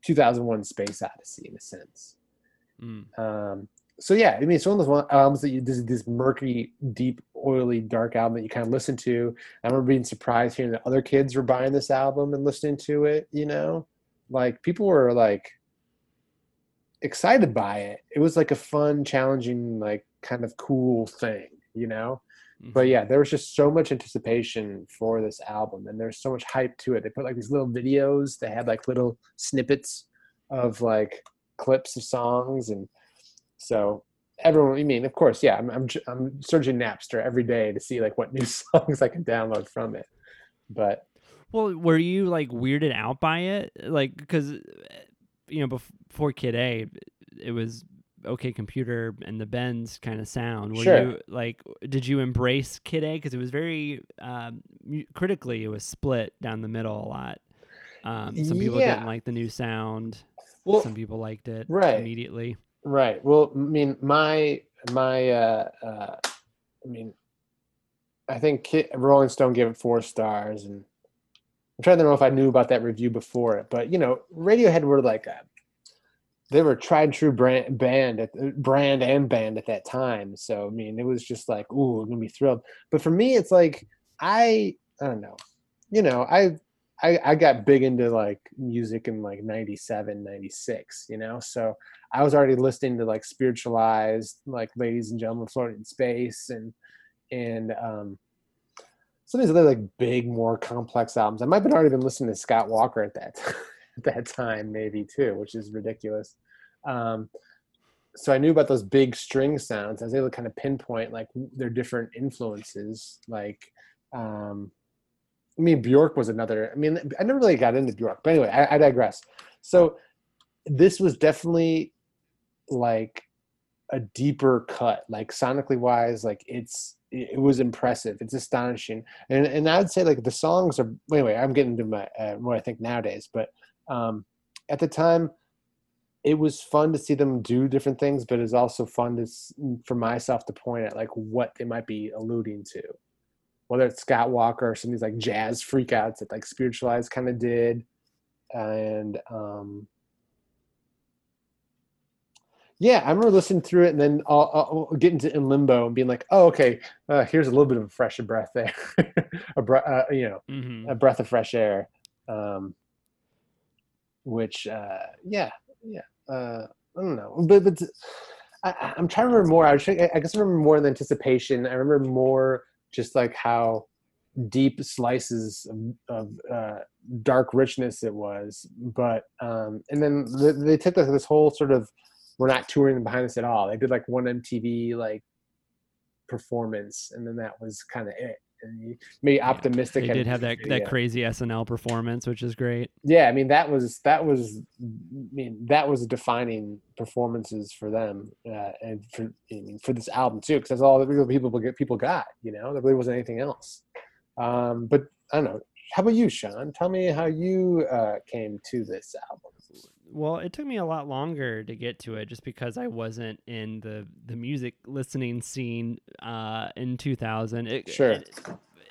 2001: Space Odyssey in a sense. mm, Um, so yeah, I mean, it's one of those one- albums that you this this murky, deep, oily, dark album that you kind of listen to. I remember being surprised hearing that other kids were buying this album and listening to it. You know, like people were like excited by it. It was like a fun, challenging, like kind of cool thing, you know. Mm-hmm. But yeah, there was just so much anticipation for this album, and there's so much hype to it. They put like these little videos. They had like little snippets of like clips of songs, and so everyone. I mean, of course, yeah. I'm I'm, I'm searching Napster every day to see like what new [laughs] songs I can download from it. But Well, were you like weirded out by it? Like, because you know, before Kid A, it was OK Computer and the Bends kind of sound. Were Sure. you like, did you embrace Kid A? Because it was very um, critically, it was split down the middle a lot. Um, some people Yeah. didn't like the new sound. well, some people liked it right. immediately. Right. Well, I mean, my my uh, uh I mean, I think Ki- Rolling Stone gave it four stars, and I'm trying to know if I knew about that review before it, but you know, Radiohead were like a they were tried and true brand band at brand and band at that time. So I mean, it was just like, ooh, I'm gonna be thrilled. But for me, it's like I I don't know, you know, I. I, I got big into like music in like 97 96 you know so I was already listening to like spiritualized, like ladies and gentlemen floating in space and and um some of these other like big, more complex albums. I might have already been listening to Scott Walker at that [laughs] at that time, maybe too, which is ridiculous. Um so I knew about those big string sounds. I was able to kind of pinpoint like their different influences. Like um I mean Bjork was another I mean I never really got into Bjork, but anyway, I, I digress. So this was definitely like a deeper cut like sonically wise like it's it was impressive it's astonishing and and i'd say like the songs are anyway i'm getting to my uh, what i think nowadays but um at the time it was fun to see them do different things but it's also fun to for myself to point at like what they might be alluding to whether it's scott walker or some of these like jazz freakouts that like spiritualized kind of did and um yeah, I remember listening through it and then I'll, I'll get into in limbo and being like, "Oh, okay, uh, here's a little bit of a fresh breath there, [laughs] a bre- uh, you know, Mm-hmm. a breath of fresh air." Um, which, uh, yeah, yeah, uh, I don't know, but but I, I'm trying to remember more. I, was, I guess I remember more the anticipation. I remember more just like how deep slices of, of uh, dark richness it was. But um, and then they, took this, this whole sort of we're not touring behind us at all. They did like one MTV like performance, and then that was kind of it. Made Yeah, optimistic. They did have that, that video. crazy SNL performance, which is great. Yeah, I mean that was that was I mean that was defining performances for them uh, and for I mean, for this album too because that's all the real people get people got you know there really wasn't anything else. Um, but I don't know. How about you, Sean? Tell me how you uh, came to this album. Well, it took me a lot longer to get to it just because I wasn't in the the music listening scene uh, in 2000. It- Sure. it-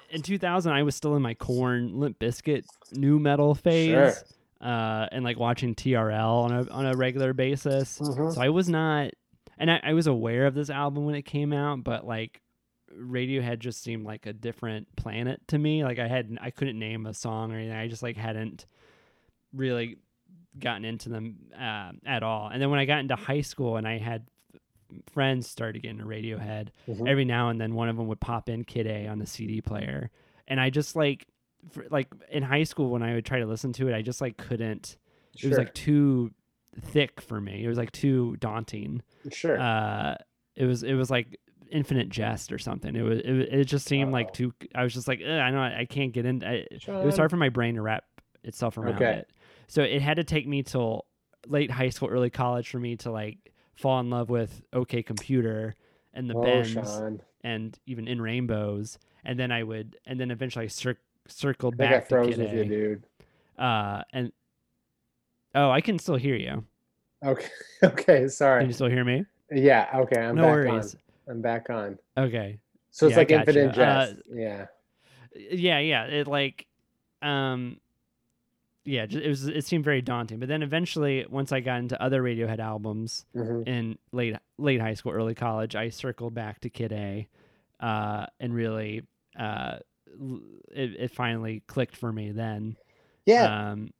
in 2000, I was still in my Korn Limp Bizkit nu metal phase, Sure. uh, and like watching TRL on a on a regular basis. Mhm. So I was not, and I, I was aware of this album when it came out, but like Radiohead just seemed like a different planet to me. Like I had, I couldn't name a song or anything. I just like hadn't really gotten into them uh, at all. And then when I got into high school and I had friends started getting into Radiohead, Mhm. every now and then one of them would pop in Kid A on the CD player, and I just like, for, like in high school when I would try to listen to it, I just like couldn't. It was like too thick for me. It was like too daunting. sure. Uh, it was it was like Infinite Jest or something. It was it, it just seemed Oh. like too. I was just like, I know I can't get into. I, it was hard for my brain to wrap itself around Okay. it. So it had to take me till late high school, early college for me to like fall in love with OK Computer and the oh, Bends Sean. and even in Rainbows, and then I would and then eventually I cir- circled I I back to froze with you, dude. Uh, and oh, I can still hear you. Okay. [laughs] Okay. Sorry. Can you still hear me? Yeah. Okay. I'm no back worries. on. I'm back on. Okay. So it's Yeah, I like infinite. Uh, yeah. yeah yeah it like um yeah it was it seemed very daunting. But then eventually once i got into other radiohead albums hmm in late late high school early college i circled back to kid a uh and really uh it, it finally clicked for me then. Yeah. um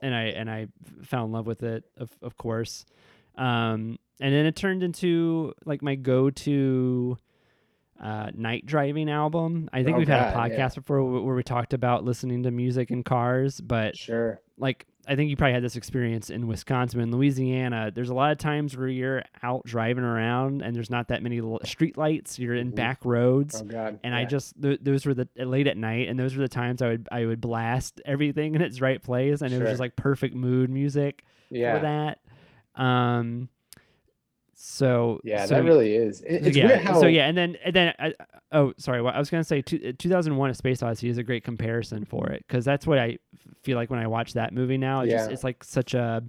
and i and i fell in love with it of, of course. Um and then it turned into like my go-to uh, night driving album. I think Oh, we've had a podcast yeah. before where we talked about listening to music in cars, but Sure. like I think you probably had this experience in Wisconsin and Louisiana. There's a lot of times where you're out driving around and there's not that many street lights. You're in back roads. Oh God. and I just th- those were the late at night, and those were the times I would I would blast everything in its right place, and it was just like perfect mood music yeah. for that. Um, so Yeah, so that really is. It- it's yeah, weird how so yeah, and then and then I, oh sorry, I was gonna say, two, 2001: A Space Odyssey is a great comparison for it because that's what I feel like when I watch that movie now. It's just Yeah. it's like such a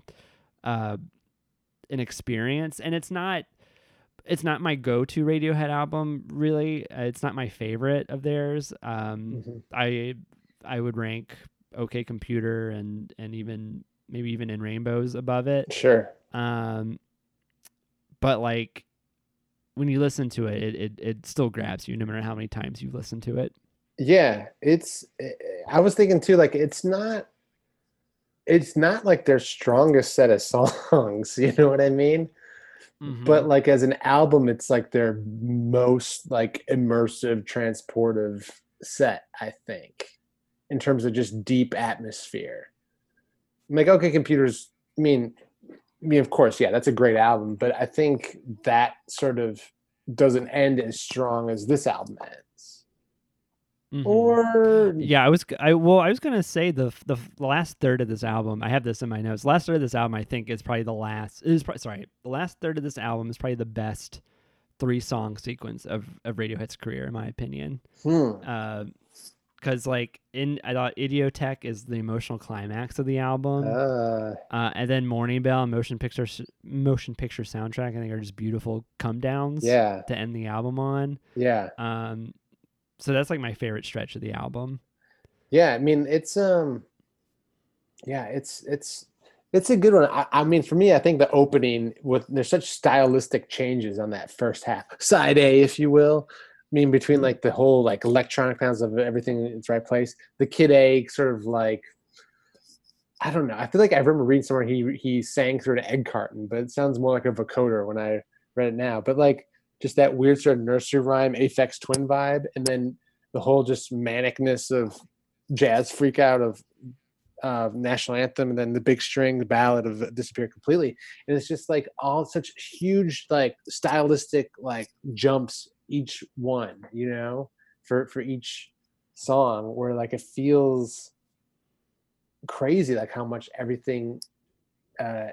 uh, an experience, and it's not it's not my go-to Radiohead album really. Uh, it's not my favorite of theirs. Um, Mhm. I I would rank OK Computer and and even maybe even in Rainbows above it. Sure. Um, but like when you listen to it, it, it, it still grabs you no matter how many times you listen to it. Yeah, it's. I was thinking too. Like, it's not. It's not like their strongest set of [laughs] songs. You know what I mean? Mm-hmm. But like as an album, it's like their most like immersive, transportive set. I think, in terms of just deep atmosphere. I'm Like, okay, computers. I mean, I mean, of course, yeah, that's a great album. But I think that sort of doesn't end as strong as this album ends. Mhm. Or yeah, I was I well I was gonna say the the last third of this album. I have this in my notes. Last third of this album, I think, is probably the last. Is pro- sorry, the last third of this album is probably the best three song sequence of of Radiohead's career, in my opinion. Hmm. Because like in I thought Idioteque is the emotional climax of the album. Uh, Uh, and then Morning Bell and Motion Picture Motion Picture soundtrack, I think, are just beautiful come downs yeah, to end the album on. yeah, Um, so that's like my favorite stretch of the album. yeah. I mean, it's um, yeah, it's it's it's a good one. I, I mean, for me, I think the opening with there's such stylistic changes on that first half, side A, if you will. I mean, between like the whole like electronic sounds of everything in its right place, the Kid A sort of like. I don't know. I feel like I remember reading somewhere he he sang through an egg carton, but it sounds more like a vocoder when I read it now. But like just that weird sort of nursery rhyme, Aphex Twin vibe, and then the whole just manicness of jazz freak out of uh, national anthem, and then the big string, the ballad of disappear completely, and it's just like all such huge like stylistic like jumps each one, you know, for for each song, where like it feels crazy, like how much everything. Uh,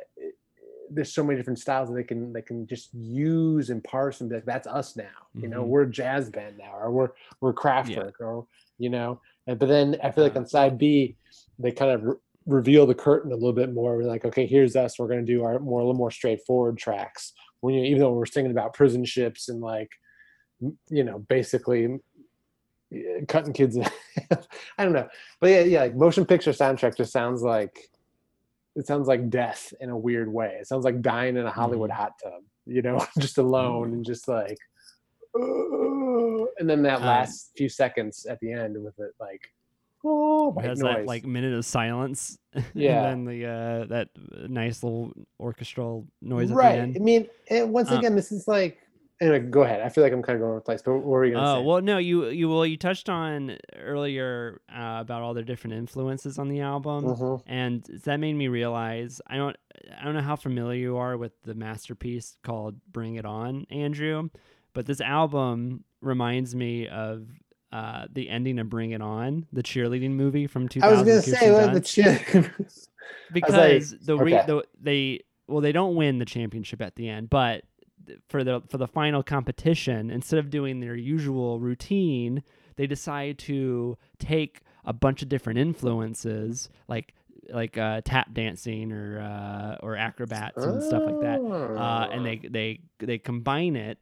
there's so many different styles that they can they can just use and parse and be like that's us now you know? Mhm. we're a jazz band now or we're we're Kraftwerk or you know? And, but then I feel like Uh, on side B they kind of re- reveal the curtain a little bit more. We're like okay here's us. We're going to do our more a little more straightforward tracks. When you even though we're singing about prison ships and like you know basically cutting kids. [laughs] I don't know but yeah yeah like motion picture soundtrack just sounds like it sounds like death in a weird way. It sounds like dying in a Hollywood Mhm. hot tub, you know, [laughs] just alone and just like, and then that Um, last few seconds at the end with it like, oh, white has noise. that like minute of silence, [laughs] Yeah. and then the uh, that nice little orchestral noise at right. I mean, and once again, this is like, anyway, go ahead. I feel like I'm kind of going over the place, but what were you gonna say? Oh say? well, no, you you well you touched on earlier uh, about all the different influences on the album. Mhm. and that made me realize I don't I don't know how familiar you are with the masterpiece called Bring It On, Andrew, but this album reminds me of uh, the ending of Bring It On, the cheerleading movie from 2000. I was gonna say well, the chick. [laughs] because the, re- okay. the they well they don't win the championship at the end, but for the for the final competition, instead of doing their usual routine, they decide to take a bunch of different influences like like uh, tap dancing or uh, or acrobats and stuff like that, uh, and they they they combine it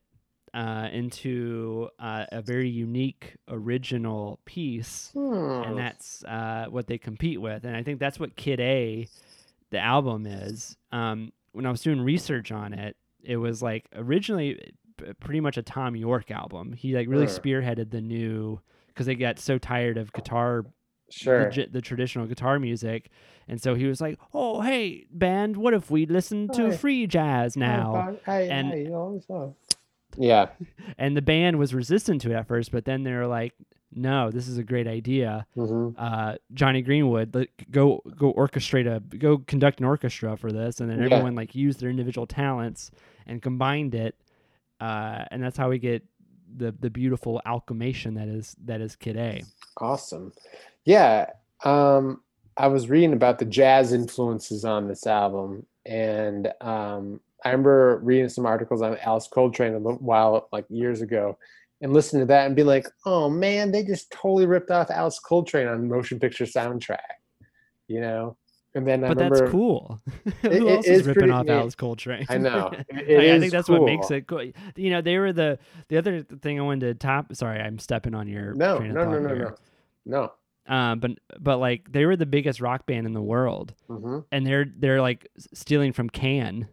uh, into uh, a very unique original piece Hmm. and that's uh, what they compete with. And I think that's what Kid A, the album, is. Um, when I was doing research on it, it was like originally pretty much a Thom Yorke album. He like really Sure. spearheaded the new because they got so tired of guitar Sure. the, the traditional guitar music. And so he was like, "Oh, hey, band, what if we listen to Hi. free jazz now?" and yeah, [laughs] And the band was resistant to it at first, but then they were like, "No, this is a great idea." hmm Uh, Jonny Greenwood, like, go go orchestrate a go conduct an orchestra for this, and then Yeah. everyone like used their individual talents and combined it, uh, and that's how we get the the beautiful alchemation that is that is Kid A. awesome. Yeah, um, I was reading about the jazz influences on this album, and um, I remember reading some articles on Alice Coltrane a while, like years ago, and listening to that and being like, "Oh man, they just totally ripped off Alice Coltrane on motion picture soundtrack," you know. And then I But remember, that's cool. [laughs] It- Who it else is is ripping pretty off. Alice Coltrane? I know. [laughs] It I think that's what makes it cool. You know, they were the the other thing I wanted to top. Sorry, I'm stepping on your No, train of no, no, no, here. no, no. Um, but but like they were the biggest rock band in the world, hmm and they're they're like stealing from Can,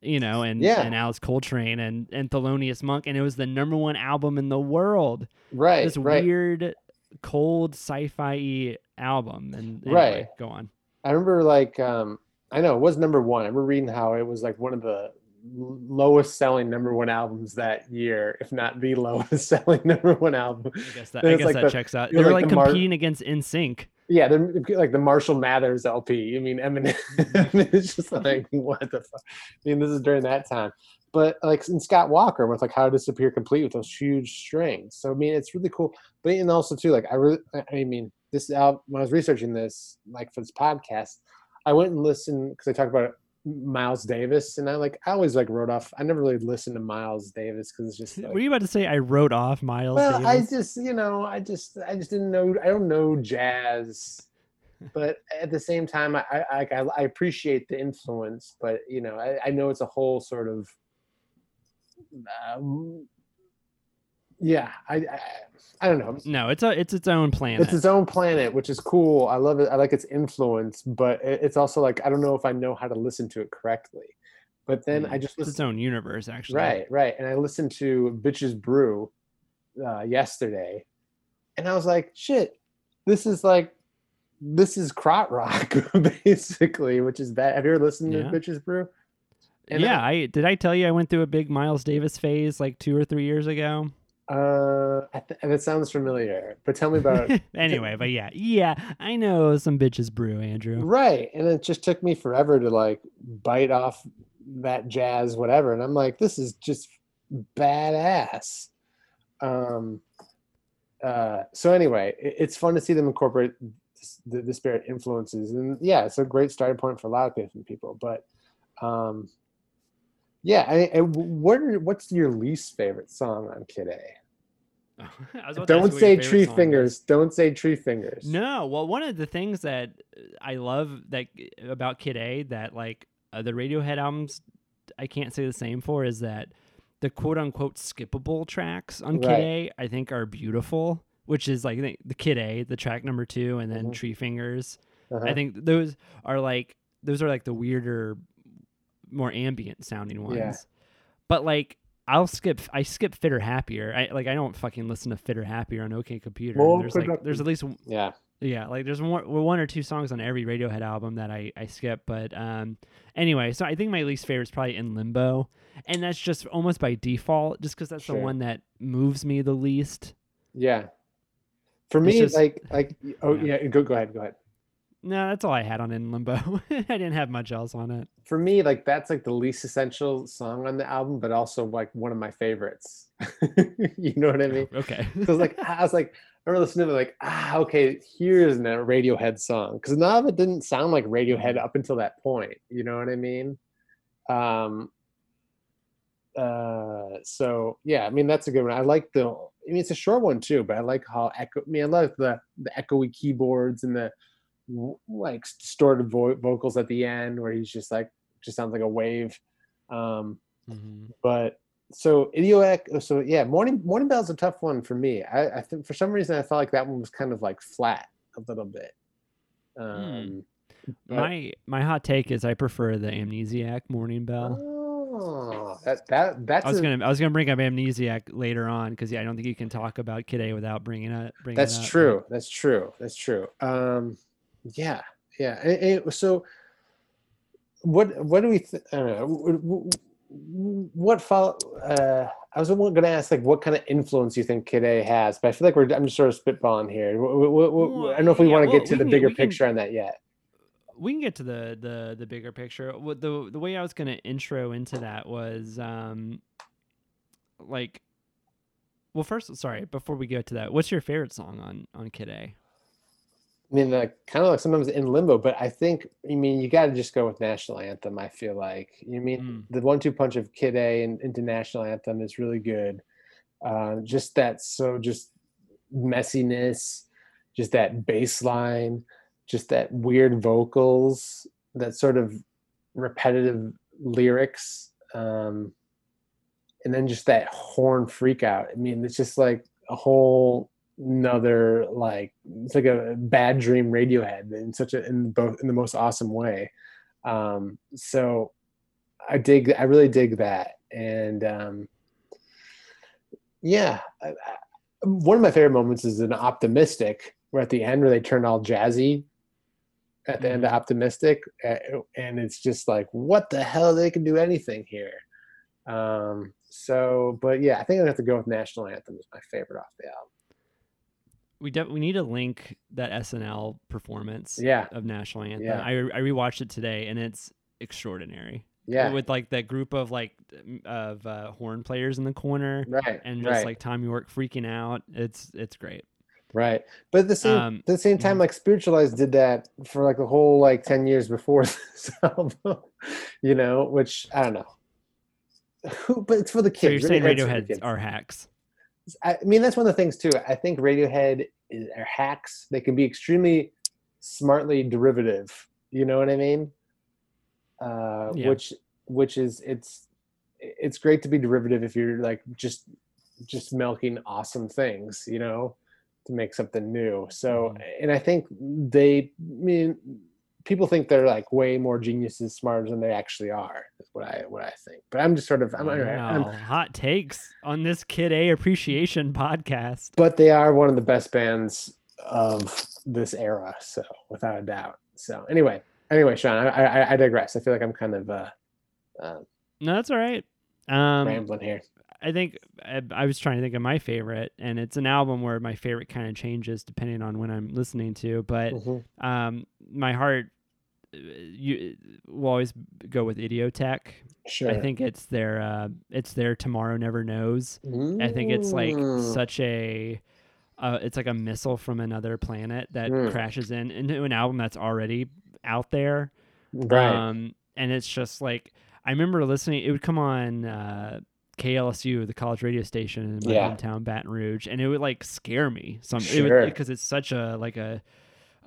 you know, and Yeah. and Alice Coltrane and and Thelonious Monk, and it was the number one album in the world. Right, this right. weird, cold sci-fi album. And anyway, Right. go on. I remember like um I know it was number one. I remember reading how it was like one of the lowest selling number one albums that year, if not the [laughs] lowest selling number one album. I guess that I guess like that the- checks out. it They was were like like the Mar- competing against NSYNC. Yeah, they're like the Marshall Mathers LP. [laughs] I mean, Eminem. it's just like [laughs] what the fuck. I mean, this is during that time. But like in Scott Walker with like How to Disappear Complete with those huge strings. So I mean, it's really cool. But and also too, like I really, I mean, this album when I was researching this, like for this podcast, I went and listened because I talked about Miles Davis, and I like I always like wrote off. I never really listened to Miles Davis because it's just like, Were you about to say I wrote off Miles well, I just, you know, I just, I just didn't know. I don't know jazz, [laughs] but at the same time, I, I, I, I appreciate the influence. But you know, I, I know it's a whole sort of, um, yeah, I, I, I don't know. no, it's a it's its own planet. It's its own planet, which is cool. I love it. I like its influence, but it's also like I don't know if I know how to listen to it correctly. But then Mm, I just it's its own universe, actually. Right, right. And I listened to Bitches Brew uh, yesterday, and I was like, shit, this is like, this is krautrock, [laughs] basically, which is bad. Have you ever listened Yeah. to Bitches Brew? And yeah, I did. I tell you I went through a big Miles Davis phase like two or three years ago. Uh, I th- that sounds familiar, but tell me about [laughs] it. anyway, but yeah, yeah, I know some bitches brew, Andrew. Right. And it just took me forever to like bite off that jazz, whatever. And I'm like, this is just badass. Um, uh, so anyway, it, it's fun to see them incorporate the, the spirit influences. And yeah, it's a great starting point for a lot of different people. But um, yeah, I, I, what are, what's your least favorite song on Kid A? [laughs] I was about to ask Don't say tree song is. fingers. Don't say tree fingers. No, well, one of the things that I love that about Kid A that like uh, the Radiohead albums, I can't say the same for is that the quote unquote skippable tracks on Kid Right. A I think are beautiful. Which is like the, Kid A, the track number two, and then Mhm. Tree Fingers. Uh-huh. I think those are like those are like the weirder, more ambient sounding ones. Yeah. But like I'll skip I skip Fitter Happier. I like I don't fucking listen to Fitter Happier on OK Computer. More there's like there's at least Yeah. yeah, like there's one one or two songs on every Radiohead album that I I skip, but um anyway, so I think my least favorite is probably In Limbo, and that's just almost by default, just because that's Sure. the one that moves me the least. Yeah. For It's me, just- like, like, oh yeah. yeah, go go ahead, go ahead. No, that's all I had on In Limbo. [laughs] I didn't have much else on it. For me, like, that's like the least essential song on the album, but also like one of my favorites. [laughs] you know what I mean? Okay. [laughs] Because like I was like, I remember listening to it, like, ah, okay, here's a Radiohead song. Because none of it didn't sound like Radiohead up until that point. You know what I mean? Um. Uh. So yeah, I mean that's a good one. I like the. I mean it's a short one too, but I like how echo. I mean I love the the echoey keyboards and the like distorted vo- vocals at the end where he's just like just sounds like a wave. Um Mhm. but so Idioteque so yeah morning morning bell's a tough one for me i i think for some reason i felt like that one was kind of like flat a little bit um but- My my hot take is I prefer the Amnesiac Morning Bell. oh that that that's I was a- gonna I was gonna bring up Amnesiac later on because yeah, I don't think you can talk about Kid A without bringing it. Bringing That's it up, but- true. That's true. That's true. Um, yeah, yeah. So, what what do we? Th- I don't know. What follow? Uh, I was going to ask like what kind of influence you think Kid A has, but I feel like we're I'm just sort of spitballing here. I don't know if we Well, want to yeah, get to the can- bigger can- picture on that yet. we can get to the the the bigger picture. What the the way I was gonna intro into that was um like well first sorry before we go to that what's your favorite song on on Kid A? I mean, like kind of like sometimes in limbo, but I think I mean you got to just go with national anthem. I feel like you mean Mm. the one-two punch of Kid A and into national anthem is really good. Uh, just that so just messiness, just that bass line, just that weird vocals, that sort of repetitive lyrics, um, and then just that horn freak out. I mean, it's just like a whole another like it's like a bad dream radiohead in such a in both in the most awesome way. Um so i dig i really dig that. And um yeah I, I, one of my favorite moments is an optimistic where at the end where they turn all jazzy at the end of optimistic uh, and it's just like what the hell? They can do anything here. Um so but yeah i think i'm gonna have to go with national anthem is my favorite off the album We de- we need to link that SNL performance yeah of National Anthem. Yeah. I re- I rewatched it today and it's extraordinary. yeah With like that group of like of uh, horn players in the corner right and just right, like Thom Yorke freaking out. It's it's great. right but at the same Um, at the same time mhm. like spiritualized did that for like the whole like 10 years before [laughs] this album you know which i don't know who but it's for the So you're saying Radiohead's Radiohead kids. are hacks? I mean, that's one of the things too. I think Radiohead is, are hacks. They can be extremely smartly derivative. You know what I mean? Uh, Yeah. Which, which is it's it's great to be derivative if you're like just just milking awesome things. You know, to make something new. So, and I think they I mean people think they're like way more geniuses, smarter than they actually are. What I what I think. But I'm just sort of I'm, I'm hot takes on this Kid A appreciation podcast. but they are one of the best bands of this era so without a doubt so anyway anyway sean i i, I digress i feel like i'm kind of uh, uh No, that's all right. Um, rambling here I think I, I was trying to think of my favorite, and it's an album where my favorite kind of changes depending on when I'm listening to. But Mhm. um, my heart, you will always go with Idioteque. sure I think it's their uh, it's their Tomorrow Never Knows. I think it's like such a uh, it's like a missile from another planet that Mm. crashes in into an album that's already out there. right Um, and it's just like I remember listening. It would come on uh, KLSU, the college radio station in my Yeah. hometown, Baton Rouge, and it would like scare me. Some Sure. because it's such a like a,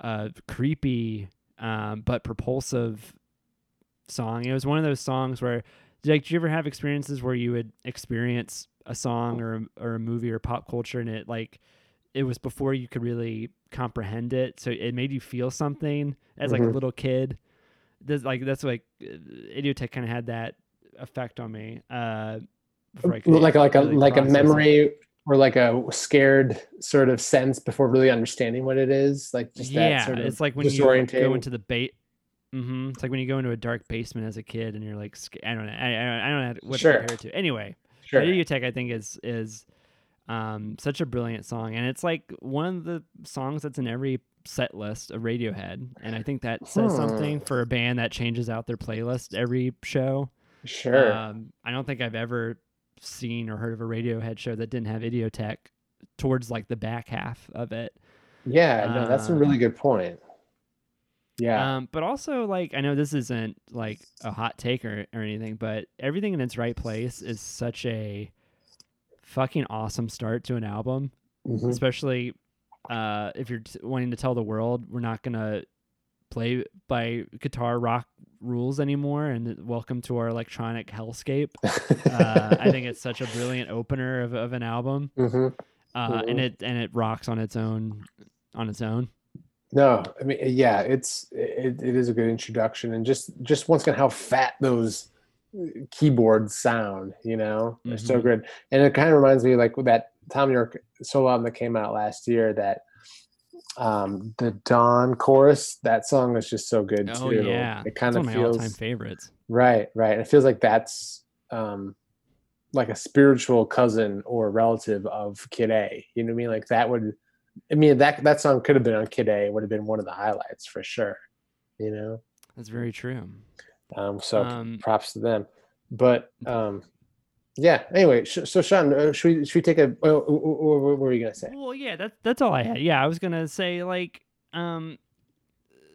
a creepy um, but propulsive song. It was one of those songs where, like, did you ever have experiences where you would experience a song or a, or a movie or pop culture, and it like it was before you could really comprehend it, so it made you feel something as like a Mhm. little kid. This like that's like uh, Idioteque kind of had that effect on me. Uh, I like like a like a memory it. Or like a scared sort of sense before really understanding what it is like just that yeah, sort of it's like when you go into the bait. Mm-hmm. It's like when you go into a dark basement as a kid and you're like, I don't know, I, I, I don't know what Sure. to compare it to. Anyway, sure Idioteque I think is is um, such a brilliant song, and it's like one of the songs that's in every set list of Radiohead, and I think that says Hmm. something for a band that changes out their playlist every show. sure Um, I don't think I've ever seen or heard of a Radiohead show that didn't have Idioteque towards like the back half of it. yeah no that's a really good point yeah Um, but also like I know this isn't like a hot take or, or anything, but everything in its right place is such a fucking awesome start to an album, Mhm. especially uh, if you're t- wanting to tell the world we're not gonna play by guitar rock rules anymore and welcome to our electronic hellscape. [laughs] Uh, I think it's such a brilliant opener of, of an album, Mhm. uh, and Mhm. it and it rocks on its own on its own. No, I mean, yeah, it's it, it is a good introduction, and just just once again how fat those keyboards sound. You know, they're so Mhm. good, and it kind of reminds me like that Thom Yorke solo album that came out last year. That um the Dawn chorus. That song is just so good Oh too. yeah, it kind of feels my all-time favorites. right, right. It feels like that's um like a spiritual cousin or relative of Kid A. You know what I mean? Like that would. I mean that that song could have been on Kid A. It would have been one of the highlights for sure. You know. That's very true. Um, so Um, props to them. But um, yeah. Anyway, sh- so Sean, uh, should we should we take a? Oh, oh, what were you gonna say? Well, yeah, that's that's all I had. Yeah, I was gonna say like, um,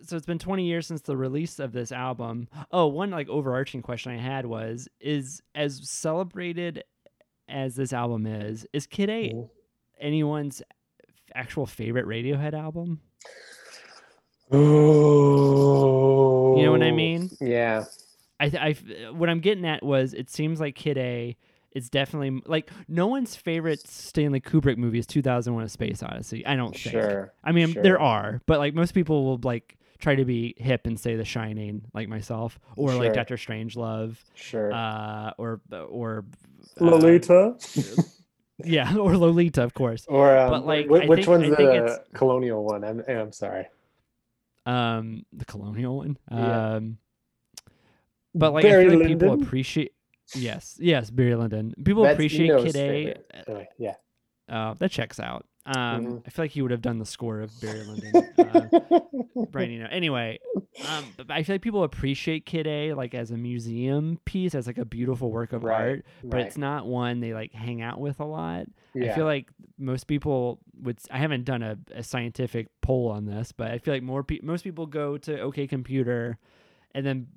so it's been 20 years since the release of this album. Oh, one like overarching question I had was: is as celebrated as this album is, is Kid A Mhm. anyone's actual favorite Radiohead album? Oh, You know what I mean? Yeah. I, th- I what I'm getting at was it seems like Kid A is definitely like no one's favorite Stanley Kubrick movie is 2001: A Space Odyssey. I don't think. Sure. I mean, sure. there are, but like most people will like try to be hip and say The Shining, like myself, or like Sure. Doctor Strangelove, Sure. uh, or or uh, Lolita. [laughs] yeah, [laughs] or Lolita, of course. or um, but, like, wh- I which think- one's I the it's- colonial one? I'm I'm sorry. Um, the Colonial one. Yeah. Um, but like Barry I feel like people appreciate. Yes, yes, Barry Lyndon. People That's appreciate Eno's Kid A. Anyway, yeah. Uh, that checks out. Um, Mhm. I feel like he would have done the score of Barry Lyndon. [laughs] uh, Brian Eno. Anyway, um, I feel like people appreciate Kid A like as a museum piece, as like a beautiful work of Right, art, but right. it's not one they like hang out with a lot. yeah. I feel like most people would. I haven't done a, a scientific poll on this, but I feel like more pe- most people go to OK Computer, and then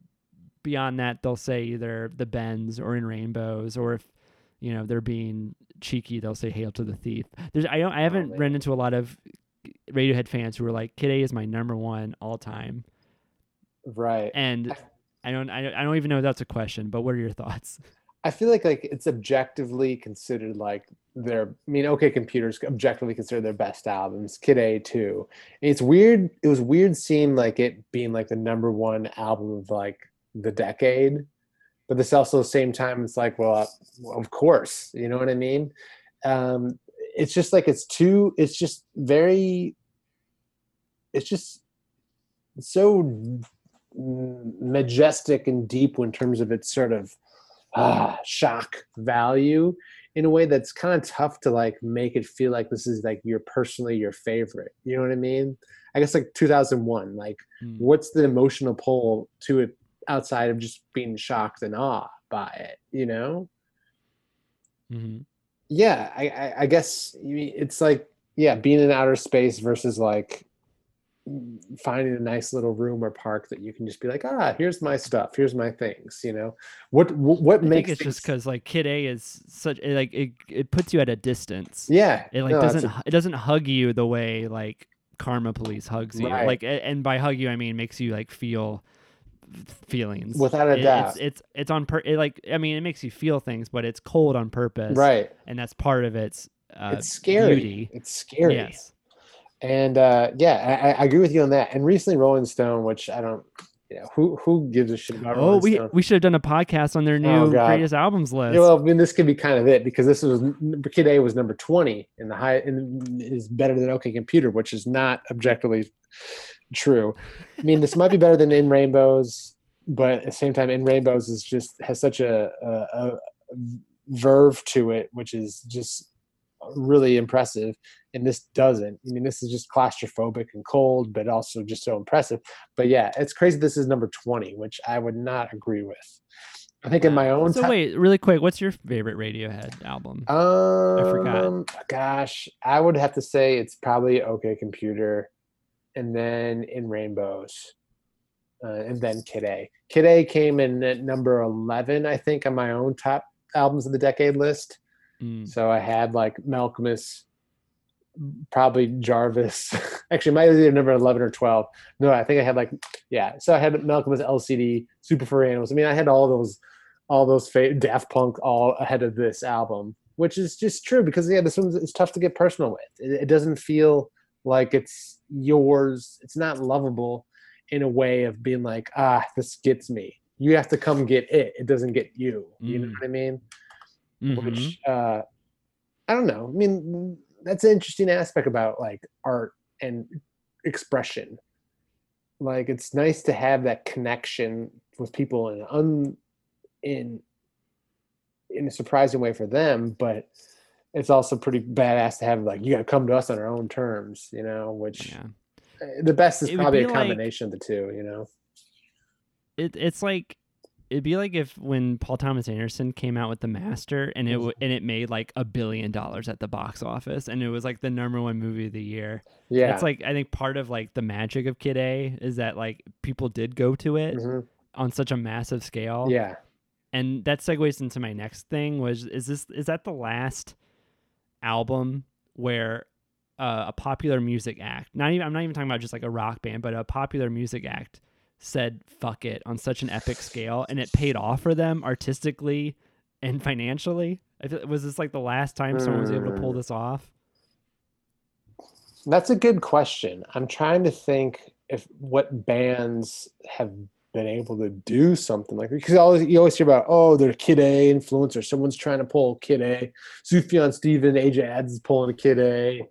beyond that they'll say either the Bends or in Rainbows, or if you know they're being cheeky, they'll say Hail to the Thief. There's I don't I oh, haven't man. run into a lot of Radiohead fans who are like Kid A is my number one all time, right. and I don't I, don't- I don't even know if that's a question, but what are your thoughts? I feel like like it's objectively considered like their I mean OK Computers objectively considered their best albums. Kid A too. And it's weird. It was weird seeing like it being like the number one album of like the decade, but this also same time it's like well, of course you know what I mean. Um, it's just like it's too. It's just very. It's just so mm, majestic and deep in terms of its sort of ah, shock value in a way that's kind of tough to like make it feel like this is like your personally your favorite. You know what I mean? I guess like 2001. Like, Hmm. what's the emotional pull to it outside of just being shocked and awe by it? You know? hmm Yeah, I, I, I guess it's like yeah, being in outer space versus like finding a nice little room or park that you can just be like, ah, here's my stuff, here's my things. You know, what what, I think makes it's just because like Kid A is such it, like it, it puts you at a distance. yeah, It like no, doesn't a- it doesn't hug you the way like Karma Police hugs you. Right. Like and by hug you I mean makes you like feel feelings. Without a It- doubt. It's it's it's on per it, like I mean it makes you feel things, but it's cold on purpose. right. And that's part of its uh, it's scary. beauty. It's scary. Yes. And uh, yeah, I, I agree with you on that. And recently, Rolling Stone, which I don't, you know, who who gives a shit about Oh, Rolling we Stone? we should have done a podcast on their new Oh, greatest albums list. Yeah, well, I mean, this could be kind of it because this was Kid A was number twenty in the high and is better than OK Computer, which is not objectively true. I mean, this might be better than In Rainbows, but at the same time, In Rainbows is just has such a, a, a verve to it, which is just really impressive. And this doesn't. I mean, this is just claustrophobic and cold, but also just so impressive. But yeah, it's crazy. This is number twenty, which I would not agree with. I think in my own So ti- wait, really quick, what's your favorite Radiohead album? um, I forgot. Gosh, I would have to say it's probably OK Computer, and then In Rainbows, uh, and then Kid A. Kid A came in at number eleven, I think, on my own top albums of the decade list. Mm. So I had like Malkmus, probably Jarvis. [laughs] Actually, might be number eleven or twelve. No, I think I had like yeah. So I had Malkmus LCD, Super Furry Animals. I mean, I had all those, all those fa- Daft Punk all ahead of this album, which is just true because yeah, this one's it's tough to get personal with. It, it doesn't feel like it's yours. It's not lovable in a way of being like ah, this gets me. you have to come get it. It doesn't get you. You know Mm. what I mean? Mhm. Which uh, I don't know. I mean, that's an interesting aspect about like art and expression. Like it's nice to have that connection with people in un in in a surprising way for them, but it's also pretty badass to have like you got to come to us on our own terms, you know. Which yeah. uh, the best is It probably a be like- combination of the two, you know. it, it's like it'd be like if when Paul Thomas Anderson came out with The Master and it and it made like a billion dollars at the box office and it was like the number one movie of the year. Yeah, It's like I think part of like the magic of Kid A is that like people did go to it mhm, on such a massive scale. yeah, And that segues into my next thing was is this is that the last album where uh, a popular music act, not even I'm not even talking about just like a rock band, but a popular music act said fuck it on such an epic scale and it paid off for them artistically and financially. I feel, was this like the last time someone was able to pull Hmm. this off? That's a good question. I'm trying to think if what bands have been able to do something like because always you always hear about oh they're Kid A influencer. Someone's trying to pull Kid A. Sufjan Steven, Age of Adz is pulling a Kid A.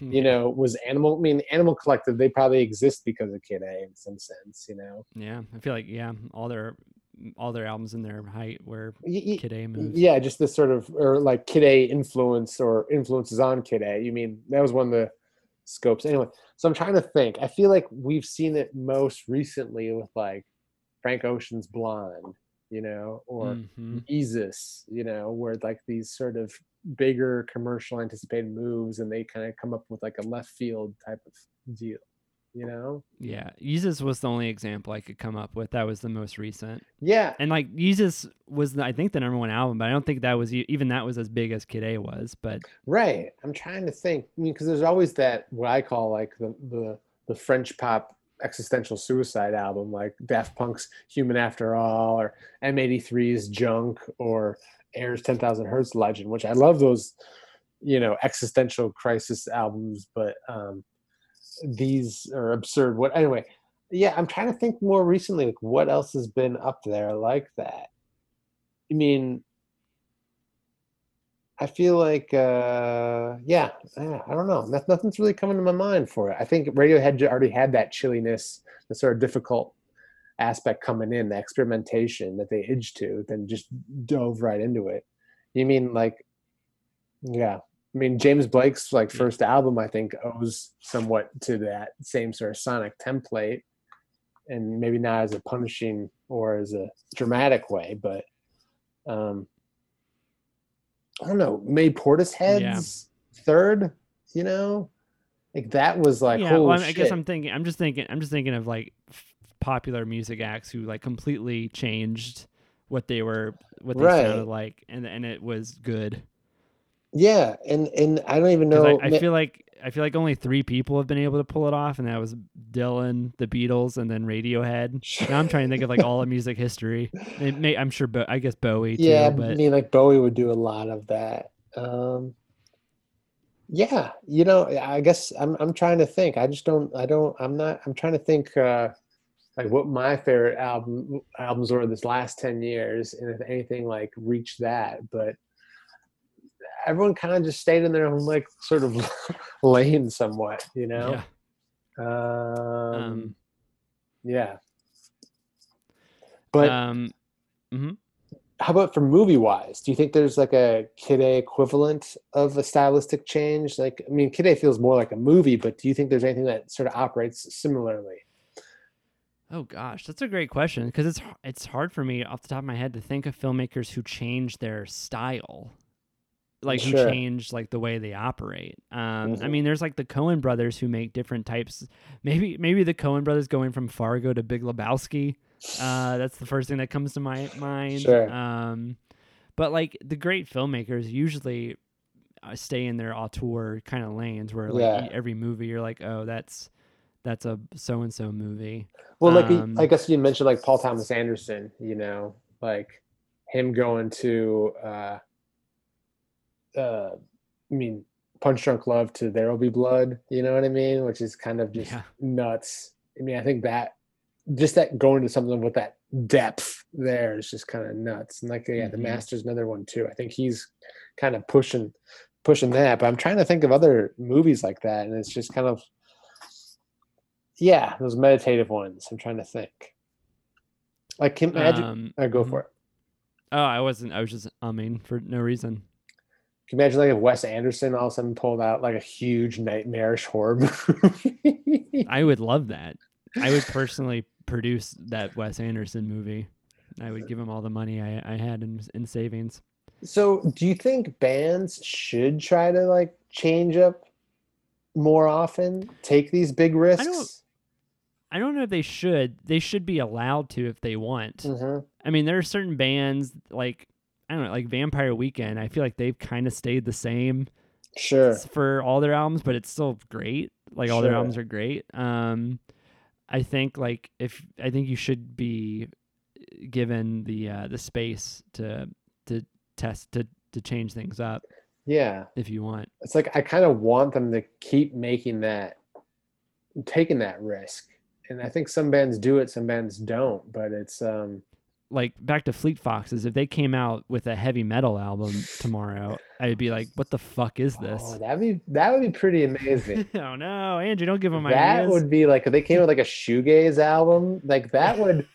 Hmm. You know, was Animal? I mean, Animal Collective. They probably exist because of Kid A in some sense. You know. Yeah, I feel like yeah, all their all their albums in their height were Y- y- Kid A moves. Yeah, just this sort of or like Kid A influence or influences on Kid A. You mean that was one of the scopes anyway. So I'm trying to think. I feel like we've seen it most recently with like Frank Ocean's Blonde, you know, or Mhm. Yeezus, you know, where like these sort of bigger commercial anticipated moves and they kind of come up with like a left field type of deal, you know? Yeah, Yeezus was the only example I could come up with. That was the most recent. Yeah. And like Yeezus was, the, I think, the number one album, but I don't think that was even that was as big as Kid A was. But Right. I'm trying to think. I mean, because there's always that what I call like the the the French pop existential suicide album, like Daft Punk's Human After All, or M83's Junk, or Air's 10,000 Hertz Legend, which I love those, you know, existential crisis albums. But um, these are absurd. What anyway? Yeah, I'm trying to think more recently, like what else has been up there like that. I mean, I feel like, uh, yeah, yeah, I don't know. Nothing's really coming to my mind for it. I think Radiohead already had that chilliness, the sort of difficult aspect coming in, the experimentation that they edged to, then just dove right into it. You mean like, yeah. I mean, James Blake's like first album, I think, owes somewhat to that same sort of sonic template, and maybe not as a punishing or as a dramatic way, but um, I don't know, made Portishead's third, you know, like that was like, yeah, holy well, I, I guess. I'm thinking. I'm just thinking. I'm just thinking of like f- popular music acts who like completely changed what they were, what they Right. sounded like, and and it was good. yeah, and and I don't even know. I, I feel like I feel like only three people have been able to pull it off, and that was Dylan, the Beatles, and then Radiohead. Now I'm trying to think of like all of music history. May, I'm sure, but I guess Bowie too. yeah, I mean, like Bowie would do a lot of that. Um, yeah, you know, I guess I'm I'm trying to think. I just don't. I don't. I'm not. I'm trying to think. uh like what my favorite album albums were this last 10 years and if anything like reached that but everyone kind of just stayed in their own like sort of [laughs] lane somewhat you know? Yeah. um, Um, yeah. But um, mhm. how about for movie wise do you think there's like a kid a equivalent of a stylistic change? Like i mean kid a feels more like a movie but do you think there's anything that sort of operates similarly? Oh gosh, that's a great question because it's it's hard for me off the top of my head to think of filmmakers who change their style, like who Sure. changed like the way they operate. Um, I Mhm. mean, there's like the Coen brothers who make different types. Maybe maybe the Coen brothers going from Fargo to Big Lebowski. Uh, that's the first thing that comes to my mind. Sure. Um, but like the great filmmakers usually uh, stay in their auteur kind of lanes where like Yeah. every movie you're like, oh, that's that's a so and so movie. Well, like Um, I guess you mentioned like Paul Thomas Anderson, you know, like him going to uh uh I mean Punch Drunk Love to There'll Be Blood, you know what I mean? Which is kind of just Yeah. nuts. I mean, I think that just that going to something with that depth there is just kind of nuts. And like yeah, the Mhm. master's another one too. I think he's kind of pushing pushing that. But I'm trying to think of other movies like that, and it's just kind of yeah, those meditative ones. I'm trying to think. Like can imagine Um, uh, go mhm. for it. Oh, I wasn't. I was just umming for no reason. Can you imagine like if Wes Anderson all of a sudden pulled out like a huge nightmarish horror movie? I would love that. I would [laughs] personally produce that Wes Anderson movie. I would give him all the money I, I had in in savings. so do you think bands should try to like change up more often? Take these big risks? I don't I don't know if they should. They should be allowed to if they want. Mhm. I mean, there are certain bands like I don't know, like Vampire Weekend. I feel like they've kind of stayed the same Sure. for all their albums, but it's still great. Like all their albums are great. Um, I think like if I think you should be given the uh, the space to to test to to change things up Yeah. if you want. It's like I kind of want them to keep making that taking that risk. And I think some bands do it, some bands don't, but it's um Like back to Fleet Foxes, if they came out with a heavy metal album tomorrow, I'd be like, "What the fuck is oh, this?" oh, that'd be that would be pretty amazing. [laughs] oh no, Andrew, don't give them that ideas. would be like if they came with like a shoegaze album, like that would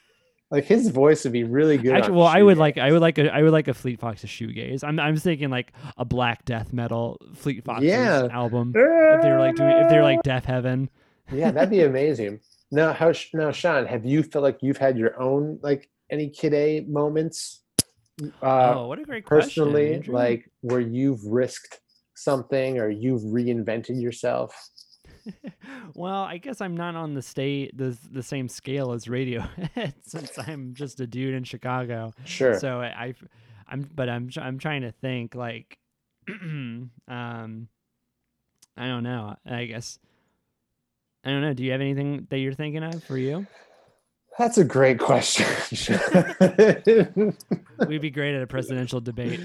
like his voice would be really good. Actually, well, I would like I would like a I would like a Fleet Foxes shoegaze. I'm I'm thinking like a black death metal Fleet Foxes Yeah. album. [laughs] If they're like doing if they're like Deafheaven. Yeah, that'd be [laughs] amazing. Now, how now, Sean? Have you felt like you've had your own like any Kid A moments? Uh, oh, what a great question. personally, Andrew. like where you've risked something or you've reinvented yourself? [laughs] well, I guess I'm not on the state the the same scale as Radiohead [laughs] since I'm just a dude in Chicago. Sure. So I, I've, I'm, but I'm, I'm trying to think like, [clears throat] um, I don't know. I guess, I don't know. Do you have anything that you're thinking of for you? That's a great question. [laughs] [laughs] We'd be great at a presidential debate.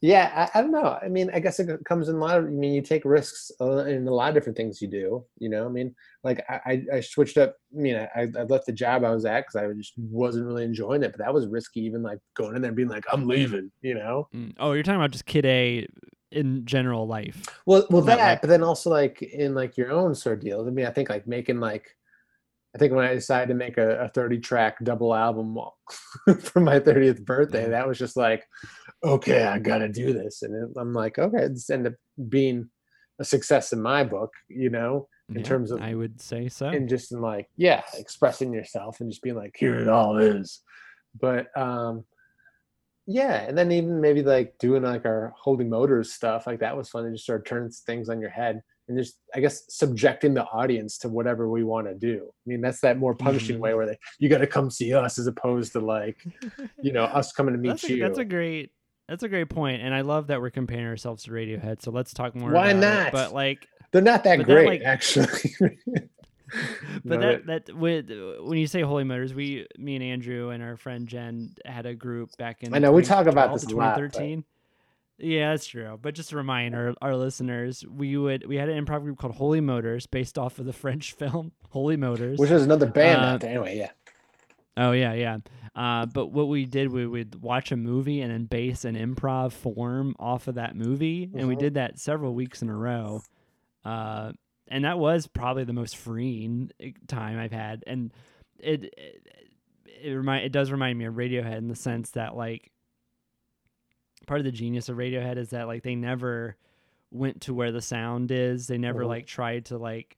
yeah, I, I don't know. I mean, I guess it comes in a lot of. I mean, you take risks uh, in a lot of different things you do. You know, I mean, like I, I, switched up. I mean, I, I left the job I was at because I just wasn't really enjoying it. But that was risky. Even like going in there and being like, I'm leaving. You know. Mm. Oh, you're talking about just Kid A in general life. Well, well, that, like- but then also like in like your own sort of deals. I mean, I think like making like, I think when I decided to make a, a thirty track double album [laughs] for my thirtieth birthday, that was just like, okay, I got to do this, and it, I'm like, okay, it's ended up being a success in my book, you know, in Yeah, terms of I would say so. and just in like yeah, expressing yourself and just being like, here it all is, but um. Yeah, and then even maybe like doing like our Holy Motors stuff, like that was fun to just sort of turn things on your head and just I guess subjecting the audience to whatever we want to do. I mean, that's that more punishing Mhm. way where they you got to come see us as opposed to like you know us coming to [laughs] meet that's, you. that's a great. That's a great point, and I love that we're comparing ourselves to Radiohead. So let's talk more. Why about it. not? But like, They're not that but that, great, like- actually. [laughs] but No, that that with when you say Holy Motors, we, me and Andrew and our friend Jen had a group back in. I know, we talk about this to a lot, but- 2013. Yeah, that's true. But just to remind our, our listeners, we would we had an improv group called Holy Motors, based off of the French [laughs] film Holy Motors. Which is another band Uh, there. Anyway, yeah. Oh yeah, yeah. Uh, but what we did, we would watch a movie and then base an improv form off of that movie, and we Mhm. did that several weeks in a row. Uh, and that was probably the most freeing eh, time I've had, and it it, it remind it does remind me of Radiohead in the sense that like part of the genius of Radiohead is that like they never went to where the sound is. They never Mhm. like tried to like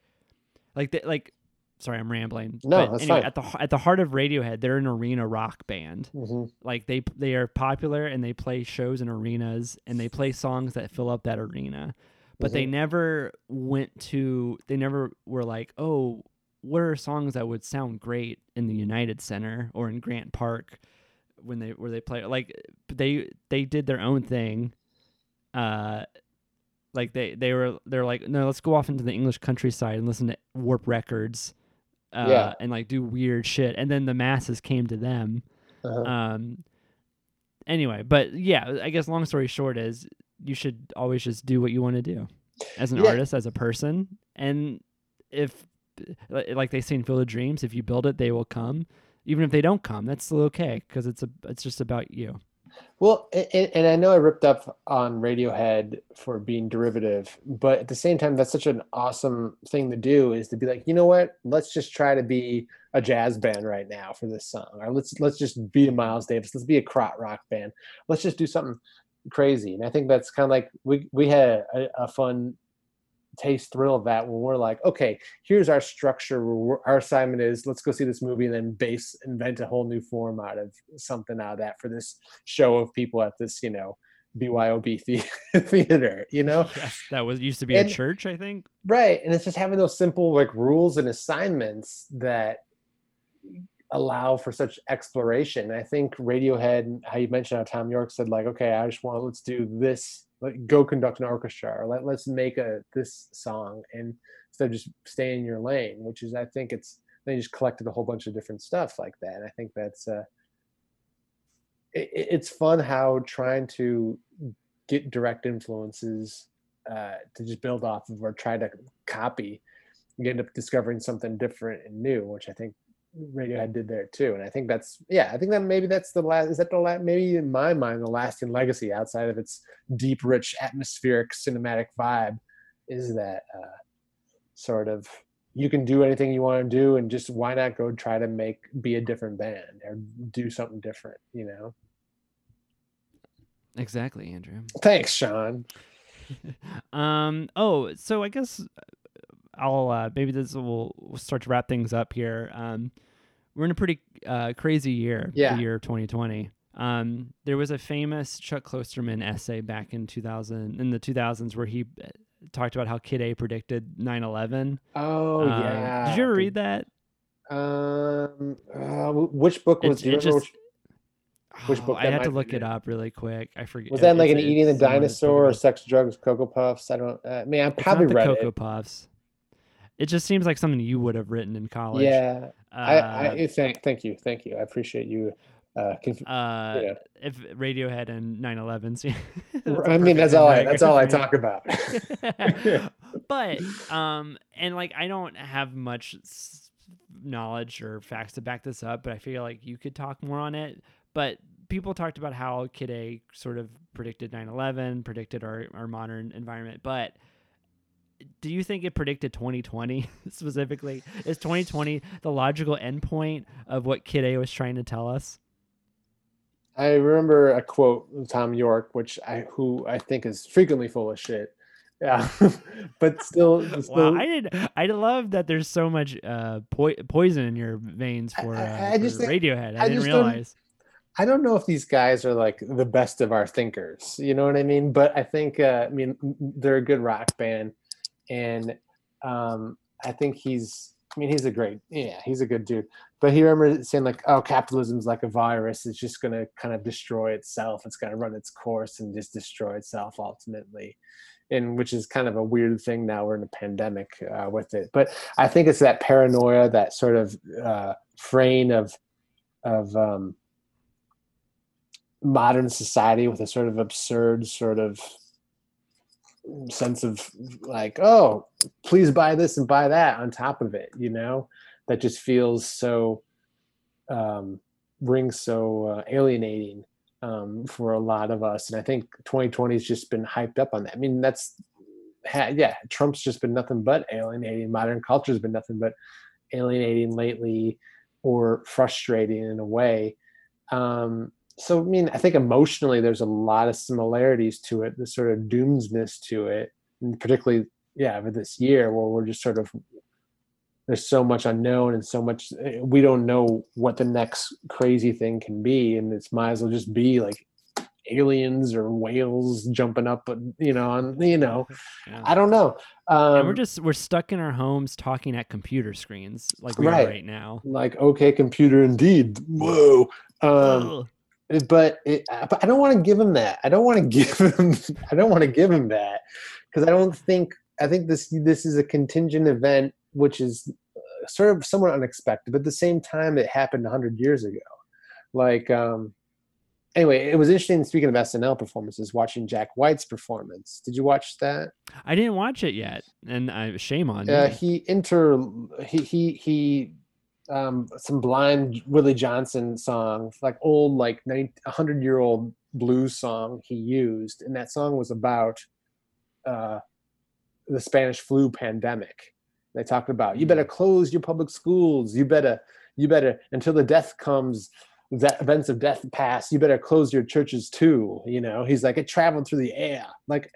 like they, like sorry, I'm rambling. No, but that's anyway, fine. at the at the heart of Radiohead, they're an arena rock band. hmm Like they they are popular and they play shows in arenas and they play songs that fill up that arena. But they Mhm. never went to they never were like, "Oh, what are songs that would sound great in the United Center or in Grant Park when they where they play like they they did their own thing. Uh like they they were they're like, "No, let's go off into the English countryside and listen to Warp Records." Uh, Yeah. and like do weird shit and then the masses came to them Uh-huh. um anyway but yeah i guess long story short is you should always just do what you want to do as an Yeah. artist as a person and if like they say in field of dreams if you build it they will come even if they don't come. That's still okay because it's a it's just about you. Well, and, and I know I ripped up on Radiohead for being derivative, but at the same time, that's such an awesome thing to do is to be like, you know what? Let's just try to be a jazz band right now for this song, or let's let's just be a Miles Davis. Let's be a krautrock rock band. Let's just do something crazy. And I think that's kind of like we we had a, a fun taste thrill of that when we're like, okay, here's our structure. Our assignment is let's go see this movie and then base invent a whole new form out of something out of that for this show of people at this, you know, BYOB [laughs] theater, you know? Yes, that was used to be and, a church, I think. Right. And it's just having those simple like rules and assignments that allow for such exploration. I think Radiohead, how you mentioned how Thom Yorke said, like, okay, I just want let's do this like go conduct an orchestra or let, let's make a this song and instead of just stay in your lane which is i think it's they just collected a whole bunch of different stuff like that and i think that's uh it, it's fun how trying to get direct influences uh to just build off of or try to copy you end up discovering something different and new which i think Radiohead did there too, and I think that's yeah, I think that maybe that's the last. Is that the last? Maybe in my mind, the lasting legacy outside of its deep, rich, atmospheric, cinematic vibe, is that uh, sort of you can do anything you want to do, and just why not go try to make be a different band or do something different, you know? Exactly, Andrew. Thanks, Sean. [laughs] um. Oh, so I guess I'll uh, maybe this will we'll start to wrap things up here. Um, we're in a pretty uh, crazy year, yeah. the year 2020. Um, there was a famous Chuck Klosterman essay back in 2000 in the 2000s where he uh, talked about how Kid A predicted 9/11. Oh um, yeah. Did you ever read that? Um, uh, which book was? It, just, which, which, book? Oh, I had to look it up really quick. I forget. Was that like an eating the dinosaur or sex, drugs, cocoa puffs? I don't. Uh, I mean, I probably read Cocoa it. Puffs. It just seems like something you would have written in college. Yeah. Uh, I, I thank thank you thank you. I appreciate you. Uh, conf- uh, yeah. if Radiohead and 9/11. [laughs] I mean, that's all I that's all I talk about. [laughs] [laughs] but um, and like I don't have much knowledge or facts to back this up, but I feel like you could talk more on it. But people talked about how Kid A sort of predicted 9/11, predicted our our modern environment, but do you think it predicted 2020 [laughs] specifically? Is 2020 the logical endpoint of what Kid A was trying to tell us? I remember a quote from Thom Yorke, which I who I think is frequently full of shit. Yeah, [laughs] but still, [laughs] still, wow, I did. I love that there's so much uh, po- poison in your veins for, uh, I, I just for think, Radiohead. I, I didn't realize. I don't know if these guys are like the best of our thinkers. You know what I mean? But I think, uh, I mean, they're a good rock band and um, I think he's. I mean, he's a great, yeah, he's a good dude. But he remember saying like, "Oh, capitalism's like a virus; it's just gonna kind of destroy itself. It's gonna run its course and just destroy itself ultimately." And which is kind of a weird thing now. We're in a pandemic uh, with it, but I think it's that paranoia, that sort of uh, frame of of um, modern society with a sort of absurd sort of sense of like oh please buy this and buy that on top of it you know? That just feels so um rings so uh, alienating um for a lot of us. And i think 2020 has just been hyped up on that. I mean that's yeah trump's just been nothing but alienating. Modern culture has been nothing but alienating lately or frustrating in a way. Um so I mean, I think emotionally there's a lot of similarities to it, the sort of doomsness to it, and particularly yeah, for this year where we're just sort of there's so much unknown and so much eh, we don't know what the next crazy thing can be, and it's might as well just be like aliens or whales jumping up, you know, on you know, yeah. I don't know. Um, and we're just we're stuck in our homes talking at computer screens like we right. are right now. Like okay, computer indeed. Whoa. Um, but it, I don't want to give him that. I don't want to [laughs] give him. I don't want to give him that because I don't think. I think this this is a contingent event, which is uh, sort of somewhat unexpected. But at the same time, it happened hundred years ago. Like, um, anyway, it was interesting. Speaking of SNL performances, watching Jack White's performance. Did you watch that? I didn't watch it yet, and I shame on uh, He inter he he he um, some blind Willie Johnson song, like old, like 100 year old blues song he used. And that song was about uh, the Spanish flu pandemic. They talked about, you better close your public schools. You better, you better, until the death comes, that events of death pass, you better close your churches too. You know, he's like, it traveled through the air. Like,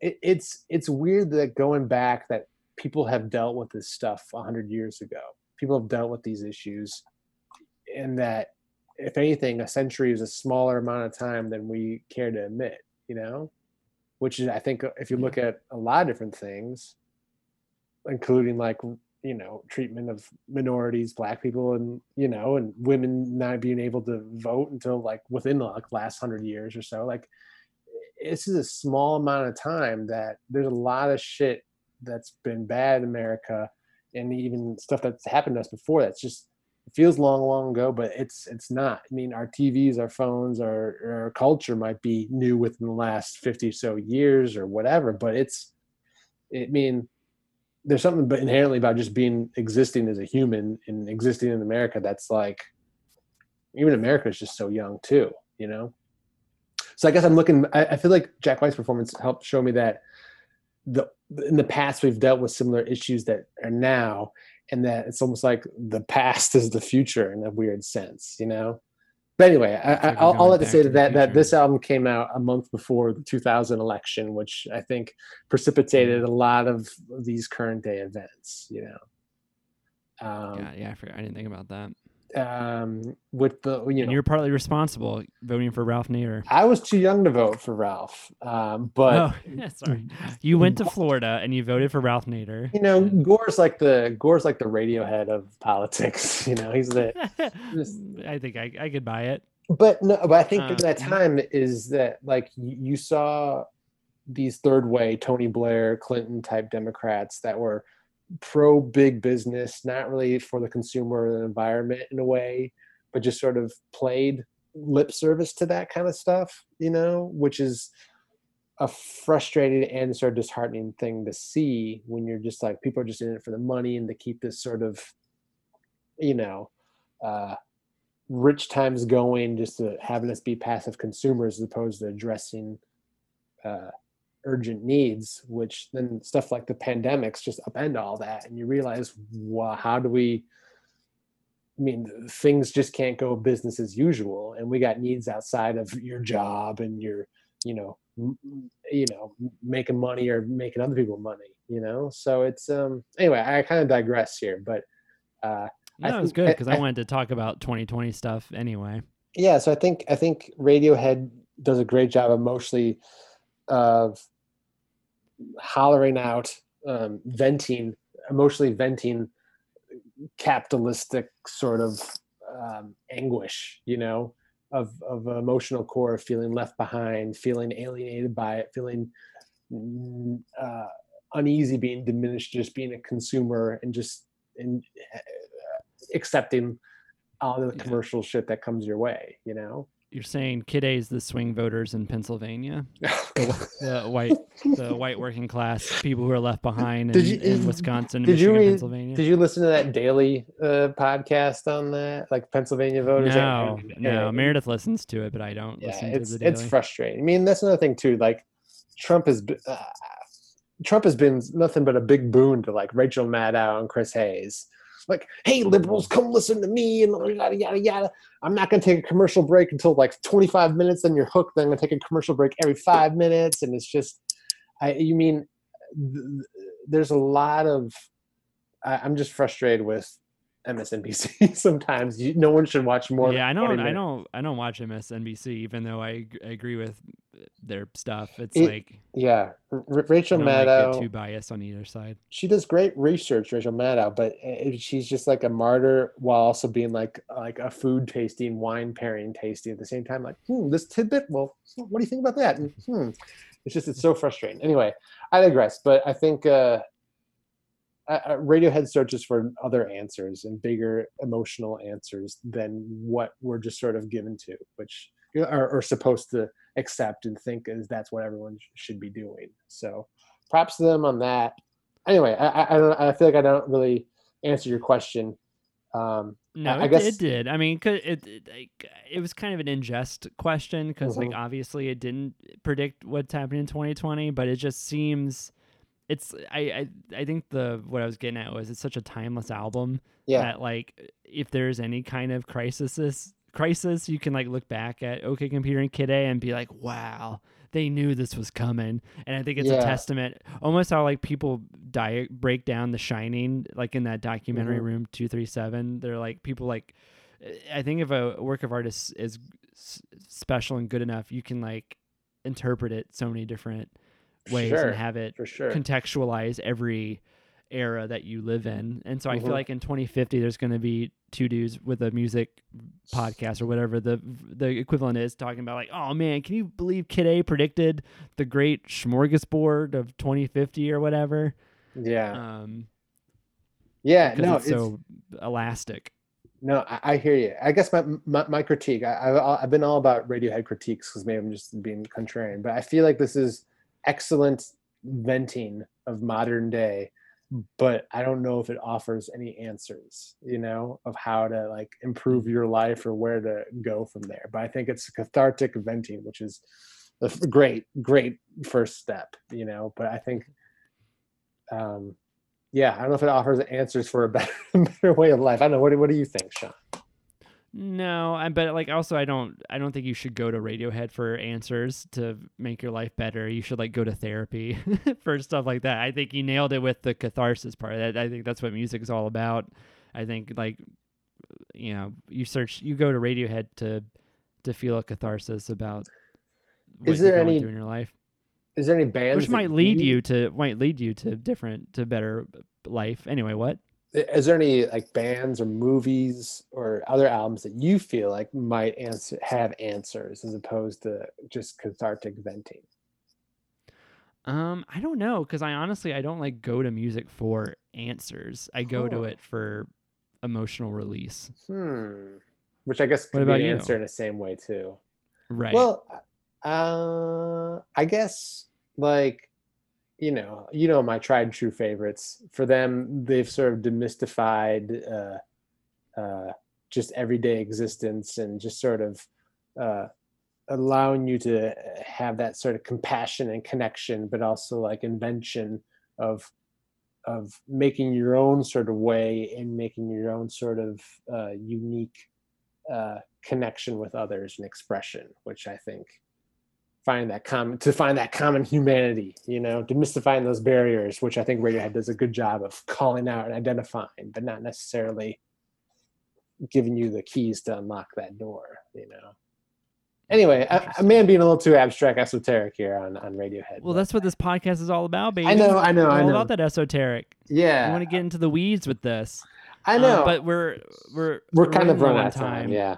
it, it's it's weird that going back that people have dealt with this stuff 100 years ago people have dealt with these issues and that if anything a century is a smaller amount of time than we care to admit you know? Which is i think uh, if you look at a lot of different things including like you know treatment of minorities black people and you know and women not being able to vote until like within the like last hundred years or so like this is a small amount of time that there's a lot of shit that's been bad in america and even stuff that's happened to us before that's just it feels long long ago but it's it's not. I mean our tvs our phones our, our culture might be new within the last 50 or so years or whatever but it's i mean there's something but inherently about just being existing as a human and existing in america that's like even america is just so young too you know? So i guess i'm looking i, I feel like jack white's performance helped show me that the in the past we've dealt with similar issues that are now and that it's almost like the past [laughs] is the future in a weird sense you know? But anyway I, I, will let to say to that that this album came out a month before the 2000 election which i think precipitated a lot of these current day events you know? Um, yeah yeah I, forgot, I didn't think about that um, with the you and know you're partly responsible voting for Ralph Nader. I was too young to vote for Ralph, um, but oh, [laughs] yeah, sorry, you went to Florida and you voted for Ralph Nader. You know, Gore's like the Gore's like the Radiohead of politics. [laughs] You know, he's the. Just, [laughs] I think I, I could buy it. But no, but I think uh, that time is that like you saw these third way Tony Blair, Clinton type Democrats that were pro big business, not really for the consumer or the environment in a way, but just sort of played lip service to that kind of stuff, you know, which is a frustrating and sort of disheartening thing to see when you're just like people are just in it for the money and to keep this sort of, you know, uh, rich times going, just to having us be passive consumers as opposed to addressing uh, urgent needs, which then stuff like the pandemics just upend all that. And you realize, well, how do we? I mean, things just can't go business as usual, and we got needs outside of your job and your, you know, you know, making money or making other people money. You know, so it's um. Anyway, I kind of digress here, but uh, no, it was good because I, I wanted to talk about 2020 stuff anyway. Yeah, so I think I think Radiohead does a great job emotionally of hollering out, um, venting, emotionally venting capitalistic sort of um, anguish, you know, of of emotional core, of feeling left behind, feeling alienated by it, feeling mm, uh, uneasy, being diminished, just being a consumer, and just in, uh, accepting all the commercial yeah. shit that comes your way, you know you're saying Kid A is the swing voters in Pennsylvania, the, [laughs] the, white, the white working class people who are left behind in, you, in Wisconsin, did Michigan, you read, Pennsylvania. Did you listen to that daily uh, podcast on that, like Pennsylvania voters? No, no. Meredith listens to it, but I don't yeah, listen it's, to the daily. It's frustrating. I mean, that's another thing too. Like Trump has, uh, Trump has been nothing but a big boon to like Rachel Maddow and Chris Hayes like, hey, liberals, come listen to me, and yada, yada, yada. I'm not going to take a commercial break until like 25 minutes, then you're hooked. Then I'm going to take a commercial break every five minutes. And it's just, I, you mean, th- there's a lot of, I, I'm just frustrated with MSNBC [laughs] sometimes. You, no one should watch more. Yeah, I don't. I don't. I don't watch MSNBC, even though I, I agree with their stuff. It's it, like yeah, R- Rachel Maddow. Like too biased on either side. She does great research, Rachel Maddow, but she's just like a martyr while also being like like a food tasting, wine pairing tasting at the same time. Like, hmm, this tidbit. Well, what do you think about that? And, hmm. It's just it's so frustrating. Anyway, I digress, but I think. uh uh, Radiohead searches for other answers and bigger emotional answers than what we're just sort of given to, which are, are supposed to accept and think is that's what everyone should be doing. So, props to them on that. Anyway, I I, I, I feel like I don't really answer your question Um, No, I it, guess- it did. I mean, 'cause it, it it was kind of an ingest question because like Mhm. obviously it didn't predict what's happening in 2020, but it just seems it's I I, I think the what I was getting at was it's such a timeless album yeah, that like if there's any kind of crisis crisis you can like look back at OK Computer and Kid A and be like, wow, they knew this was coming. And I think it's Yeah. a testament almost how like people die break down The Shining like in that documentary Mhm. room 237. They're like people like I think if a work of art is, is special and good enough, you can like interpret it so many different ways Sure, and have it for sure. contextualize every era that you live in. And so I Mhm. feel like in 2050 there's going to be two dudes with a music podcast or whatever the the equivalent is talking about like, "Oh man, can you believe Kid A predicted the great smorgasbord of 2050 or whatever?" yeah, Um yeah. No, it's it's, so elastic. no. I, I hear you. I guess my my, my critique. I, I've I've been all about Radiohead critiques because maybe I'm just being contrarian, but I feel like this is excellent venting of modern day but i don't know if it offers any answers you know of how to like improve your life or where to go from there. But i think it's cathartic venting which is a great great first step you know but i think um yeah i don't know if it offers answers for a [laughs] better, better way of life. I don't know. What, do- what do you think sean No, I but like also I don't I don't think you should go to Radiohead for answers to make your life better. You should like go to therapy [laughs] for stuff like that. I think you nailed it with the catharsis part. I, I think that's what music is all about. I think like you know, you search you go to Radiohead to to feel a catharsis about what Is you're there any in your life. is there any bands Which might lead you to might lead you to different to better life. Anyway, what? Is there any like bands or movies or other albums that you feel like might answer have answers as opposed to just cathartic venting Um, I don't know because I honestly I don't like go to music for answers. I go to it for emotional release. hmm which i guess What could about be an answer in the same way too Right. well uh i guess like you know you know my tried and true favorites. For them they've sort of demystified uh uh just everyday existence and just sort of uh allowing you to have that sort of compassion and connection but also like invention of of making your own sort of way and making your own sort of uh, unique uh, connection with others and expression which i think find that common to find that common humanity you know demystifying those barriers which i think radiohead does a good job of calling out and identifying but not necessarily giving you the keys to unlock that door you know. Anyway I, I may be a little too abstract esoteric here on on radiohead. Well, that's what this podcast is all about, baby. i know i know i know. about that esoteric. yeah. I want to get into the weeds with this. i Um, know but we're we're we're kind of running running out of time. yeah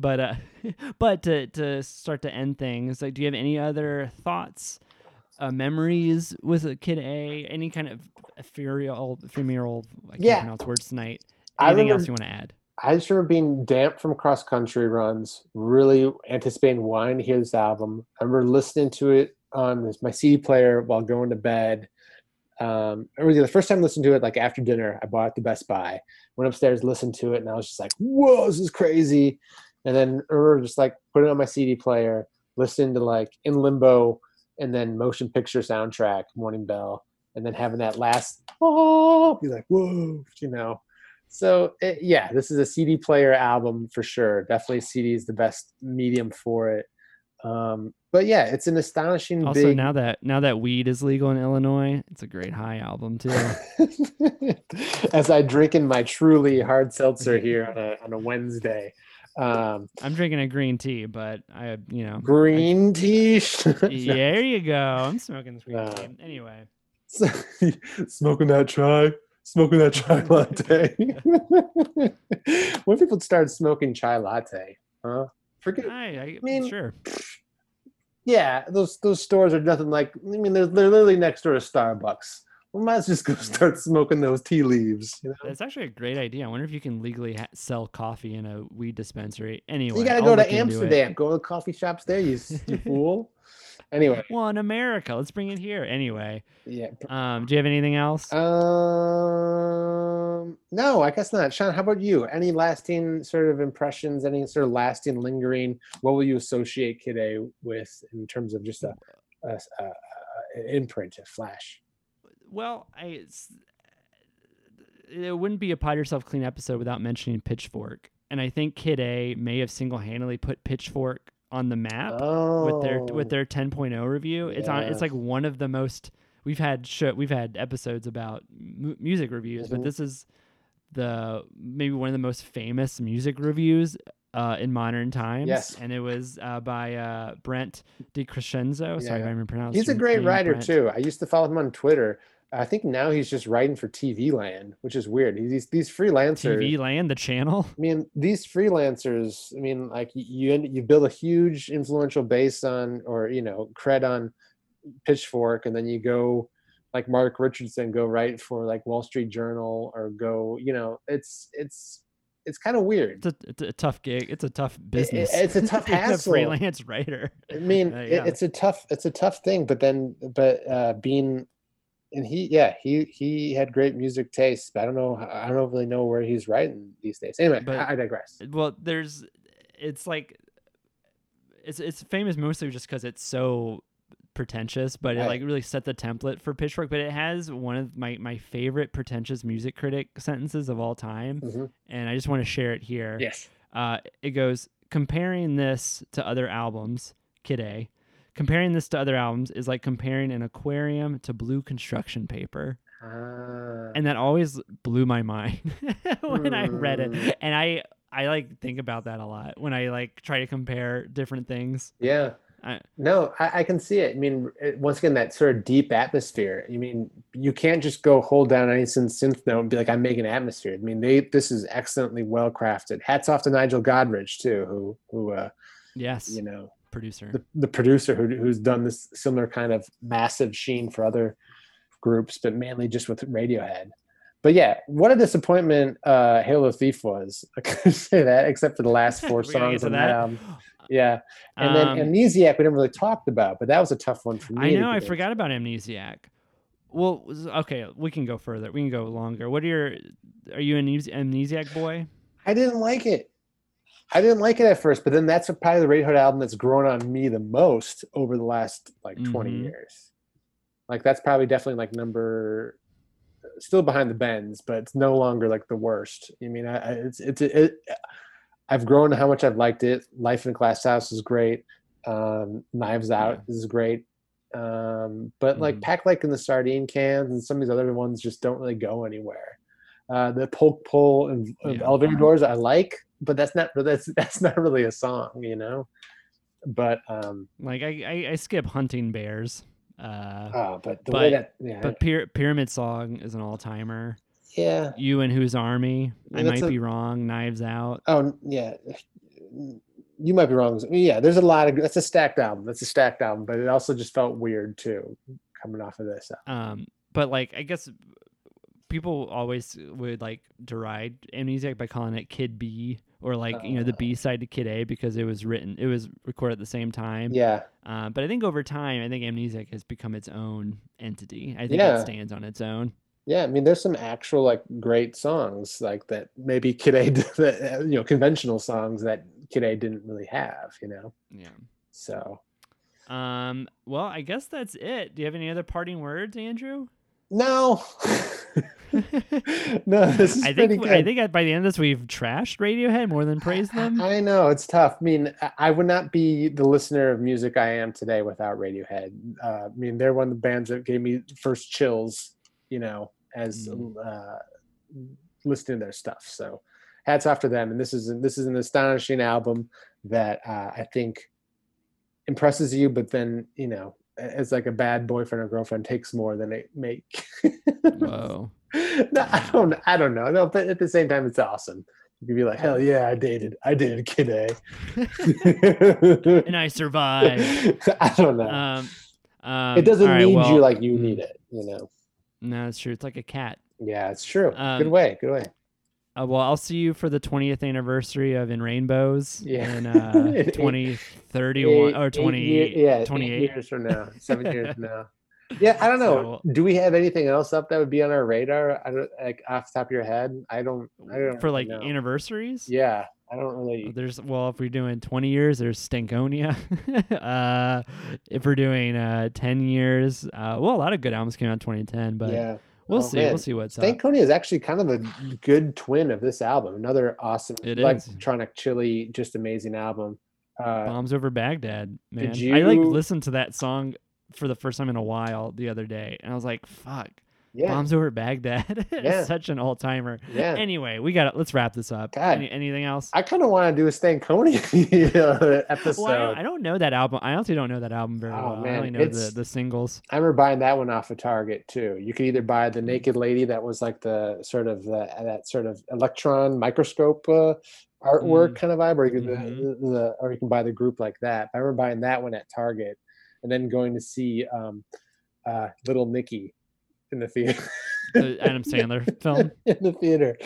But uh, [laughs] but to to start to end things, like, do you have any other thoughts, uh, memories with a kid A? Any kind of ethereal, ephemeral? I can't Yeah. pronounce words tonight. Anything remember- else you want to add? I just remember being damp from cross country runs, really anticipating wanting to hear this album. I remember listening to it on my CD player while going to bed. Um, I remember the first time I listened to it, like after dinner, I bought it at the Best Buy, went upstairs, listened to it, and I was just like, whoa, this is crazy. And then remember just like putting it on my CD player, listening to like In Limbo and then Motion Picture soundtrack, Morning Bell, and then having that last, oh, be like, whoa, you know. So it, yeah, this is a CD player album for sure. Definitely CD is the best medium for it. Um, but yeah, it's an astonishing Also, big. now that now that weed is legal in Illinois, it's a great high album too. [laughs] As I drink in my truly hard seltzer here on a on a Wednesday, um, I'm drinking a green tea, but I, you know, green [laughs] tea. [laughs] there you go. I'm smoking this green No. tea. Anyway, [laughs] smoking that chai, smoking that chai latte. when people start smoking chai latte, huh? Forget. I, I mean- sure. Yeah, those those stores are nothing like. I mean, they're, they're literally next door to Starbucks. We might as well just go [laughs] start smoking those tea leaves. You know? That's actually a great idea. I wonder if you can legally ha- sell coffee in a weed dispensary. Anyway, you gotta go to into it. Amsterdam. Go to the coffee shops there. You, you fool. [laughs] Anyway, Well, in America, let's bring it here. Anyway, yeah. um, do you have anything else? Um, No, I guess not. Sean, how about you? Any lasting sort of impressions? Any sort of lasting, lingering? What will you associate Kid A with in terms of just a, a, a, a imprint, a flash? Well, I it's, it wouldn't be a pot yourself clean episode without mentioning Pitchfork, and I think Kid A may have single handedly put Pitchfork on the map Oh, with their with their 10.0 review. It's on. It's like one of the most we've had. Sh- we've had episodes about mu- music reviews, Mhm. but this is the maybe one of the most famous music reviews uh, in modern times. Yes. and it was uh, by uh, Brent DiCrescenzo. Sorry Yeah. if I even pronounced. He's a great name, writer Brent. too. I used to follow him on Twitter. I think now he's just writing for TV Land, which is weird. These these freelancers. TV Land, the channel. I mean, these freelancers. I mean, like you you build a huge influential base on, or you know, cred on Pitchfork, and then you go like Mark Richardson, go write for like Wall Street Journal, or go, you know, it's it's it's kind of weird. It's a, it's a tough gig. It's a tough business. it's [laughs] a tough hassle. freelance writer. I mean, Uh, it- it's a tough it's a tough thing, but then but uh being and he yeah he he had great music taste, but I don't know I don't really know where he's writing these days. Anyway, But- I, I digress. Well, there's, it's like, it's it's famous mostly just because it's so pretentious, but it Right. like really set the template for Pitchfork. But it has one of my my favorite pretentious music critic sentences of all time, Mhm. and I just want to share it here. Yes. Uh, it goes comparing this to other albums, Kid A. Comparing this to other albums is like comparing an aquarium to blue construction paper. Ah, and that always blew my mind [laughs] when I read it. And I I like think about that a lot when I like try to compare different things. yeah. I- no, I, I can see it. I mean, it, once again, that sort of deep atmosphere. I mean, you can't just go hold down any synth, synth note and be like, "I'm making atmosphere." I mean, they this is excellently well crafted. Hats off to Nigel Godrich too, who who uh, Yes, you know producer. the, the producer who, who's done this similar kind of massive sheen for other groups, but mainly just with Radiohead. But yeah, what a disappointment uh, Halo Thief was. [laughs] I couldn't say that except for the last [laughs] four We're gonna get songs on that album. Yeah, and then Um, Amnesiac we never really talked about, but that was a tough one for me. I know I forgot about Amnesiac. Well, okay, we can go further. We can go longer. What are your? Are you an Amnesiac boy? I didn't like it. I didn't like it at first, but then that's probably the Radiohead album that's grown on me the most over the last like 20 Mhm. years. Like that's probably definitely like number still behind the Bends, but it's no longer like the worst. I mean, I, I it's it's it, I've grown how much I've liked it. Life in a Glass House is great. Um, Knives Out is great. Um, but like Mhm. Pack Like in the Sardine Cans and some of these other ones just don't really go anywhere. Uh, the poke pull of Yeah. elevator doors I like, but that's not that's [laughs] that's not really a song, you know. But um, Like I I, I skip hunting bears. Uh, oh, but the way But- that yeah, but Pyra- Pyramid Song is an all timer. yeah, You and Whose Army? I might a- be wrong. Knives Out. oh yeah, you might be wrong. Yeah, there's a lot of that's a stacked album. That's a stacked album, but it also just felt weird too, coming off of this. Um, but like I guess people always would like deride Amnesiac by calling it Kid B or like you know the Uh. B side to Kid A because it was written it was recorded at the same time. Yeah, Uh, but I think over time, I think Amnesiac has become its own entity. I think Yeah. it stands on its own. yeah. I mean, there's some actual like great songs like that. Maybe Kid A, [laughs] that, you know, conventional songs that Kid A didn't really have. You know, Yeah. so Um. Well, I guess that's it. Do you have any other parting words, Andrew? No, [laughs] no. This is I pretty think good. I think by the end of this, we've trashed Radiohead more than praised them. I know it's tough. I mean, I- would not be the listener of music I am today without Radiohead. Uh, I mean, they're one of the bands that gave me first chills, you know, as Mm. uh, listening to their stuff. So, hats off to them. And this is this is an astonishing album that uh, I think impresses you, but then you know, it's like a bad boyfriend or girlfriend takes more than they make. Whoa. [laughs] no, I don't. I don't know. No, but at the same time, it's awesome. You could be like, hell yeah, I dated. I dated Kid A. [laughs] [laughs] and I survived. I don't know. Um. um it doesn't all right, need well, you like you mm, need it. You know. No, it's true. It's like a cat. Yeah, it's true. good Um, way. Good way. Uh, well, I'll see you for the 20th anniversary of In Rainbows Yeah. in uh, [laughs] 2031 or eight 20, year- yeah, 28. years from now, seven years from now. [laughs] Yeah, I don't know. Do we have anything else up that would be on our radar? I don't like off the top of your head. I don't. I don't for like know. anniversaries. Yeah, I don't really. There's well, if we're doing 20 years, there's Stankonia. [laughs] uh, if we're doing uh 10 years, uh, well, a lot of good albums came out in 2010, but yeah, we'll Oh, see. man. We'll see what's up. Stankonia is actually kind of a good twin of this album. Another awesome, It like is. electronic, chilly, just amazing album. Uh, Bombs over Baghdad, man. Did I like listened to that song for the first time in a while the other day, and I was like, "Fuck, yeah, Bombs over Baghdad." [laughs] Yeah. it's such an old timer. yeah. Anyway, we got to Let's wrap this up. Any, anything else? I kind of want to do a Stankonia [laughs] uh, episode. Well, I, don't, I don't know that album. I honestly don't know that album very Oh, well. I man, only know the, it's- the singles. I remember buying that one off of Target too. You could either buy the Naked Lady that was like the sort of the, that sort of electron microscope uh, artwork Mm. kind of vibe, or you could Mhm. the, the or you can buy the group like that. I remember buying that one at Target, and then going to see um, uh, Little Nicky in the theater. The Adam Sandler [laughs] film. in the theater.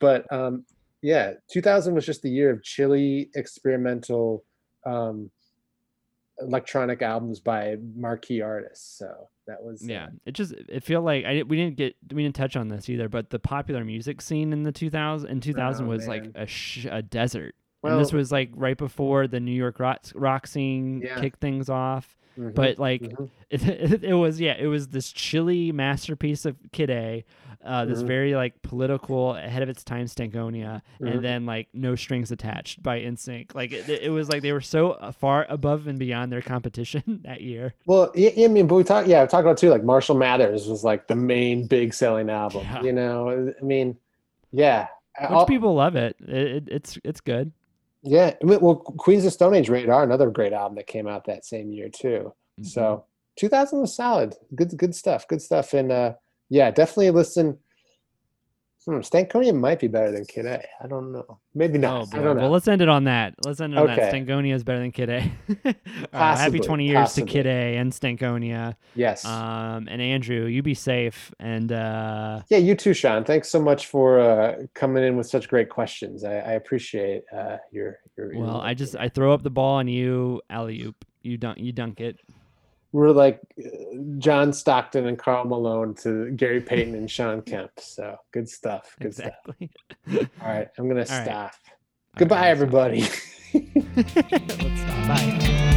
But um, yeah, 2000 was just the year of chilly experimental um, electronic albums by marquee artists. So that was uh, Yeah, it just it felt like I we didn't get we didn't touch on this either, but the popular music scene in the 2000 in 2000 Oh, was like a sh- a desert. Well, and this was like right before the New York rock, rock scene Yeah. kicked things off. Mhm, But like mhm. it, [laughs] it, was yeah, it was this chilly masterpiece of Kid A, uh, this Mhm. very like political ahead of its time Stankonia, and then like No Strings Attached by NSYNC. Like it, it was like they were so uh, far above and beyond their competition [laughs] that year. well, yeah, I mean, but we talked, yeah, we talked about too, like Marshall Mathers was like the main big selling album, Yeah. you know, I mean, yeah. Which all- people love it. It, it. It's it's good. Yeah. Well, Queens of Stone Age Rated R, another great album that came out that same year too. Mhm. So 2000 was solid. Good, good stuff. Good stuff. And uh, yeah, definitely listen. Hmm, Stankonia might be better than Kid A. I don't know. Maybe Oh, not. boy. I don't know. Well, let's end it on that. Let's end it on that. Stankonia is better than Kid A. [laughs] uh, happy 20 years possibly. to Kid A and Stankonia. yes. Um, and Andrew, you be safe. And uh, yeah, you too, Sean. Thanks so much for uh, coming in with such great questions. I, I appreciate uh, your, your. your well, I just. I throw up the ball and you alley oop. You dunk you dunk it. We're like uh, John Stockton and Karl Malone to Gary Payton and Shawn [laughs] Kemp. So good stuff. Good exactly. stuff. All right, I'm gonna [laughs] All right. stop. All Goodbye, right, everybody. [laughs] Let's stop. Bye.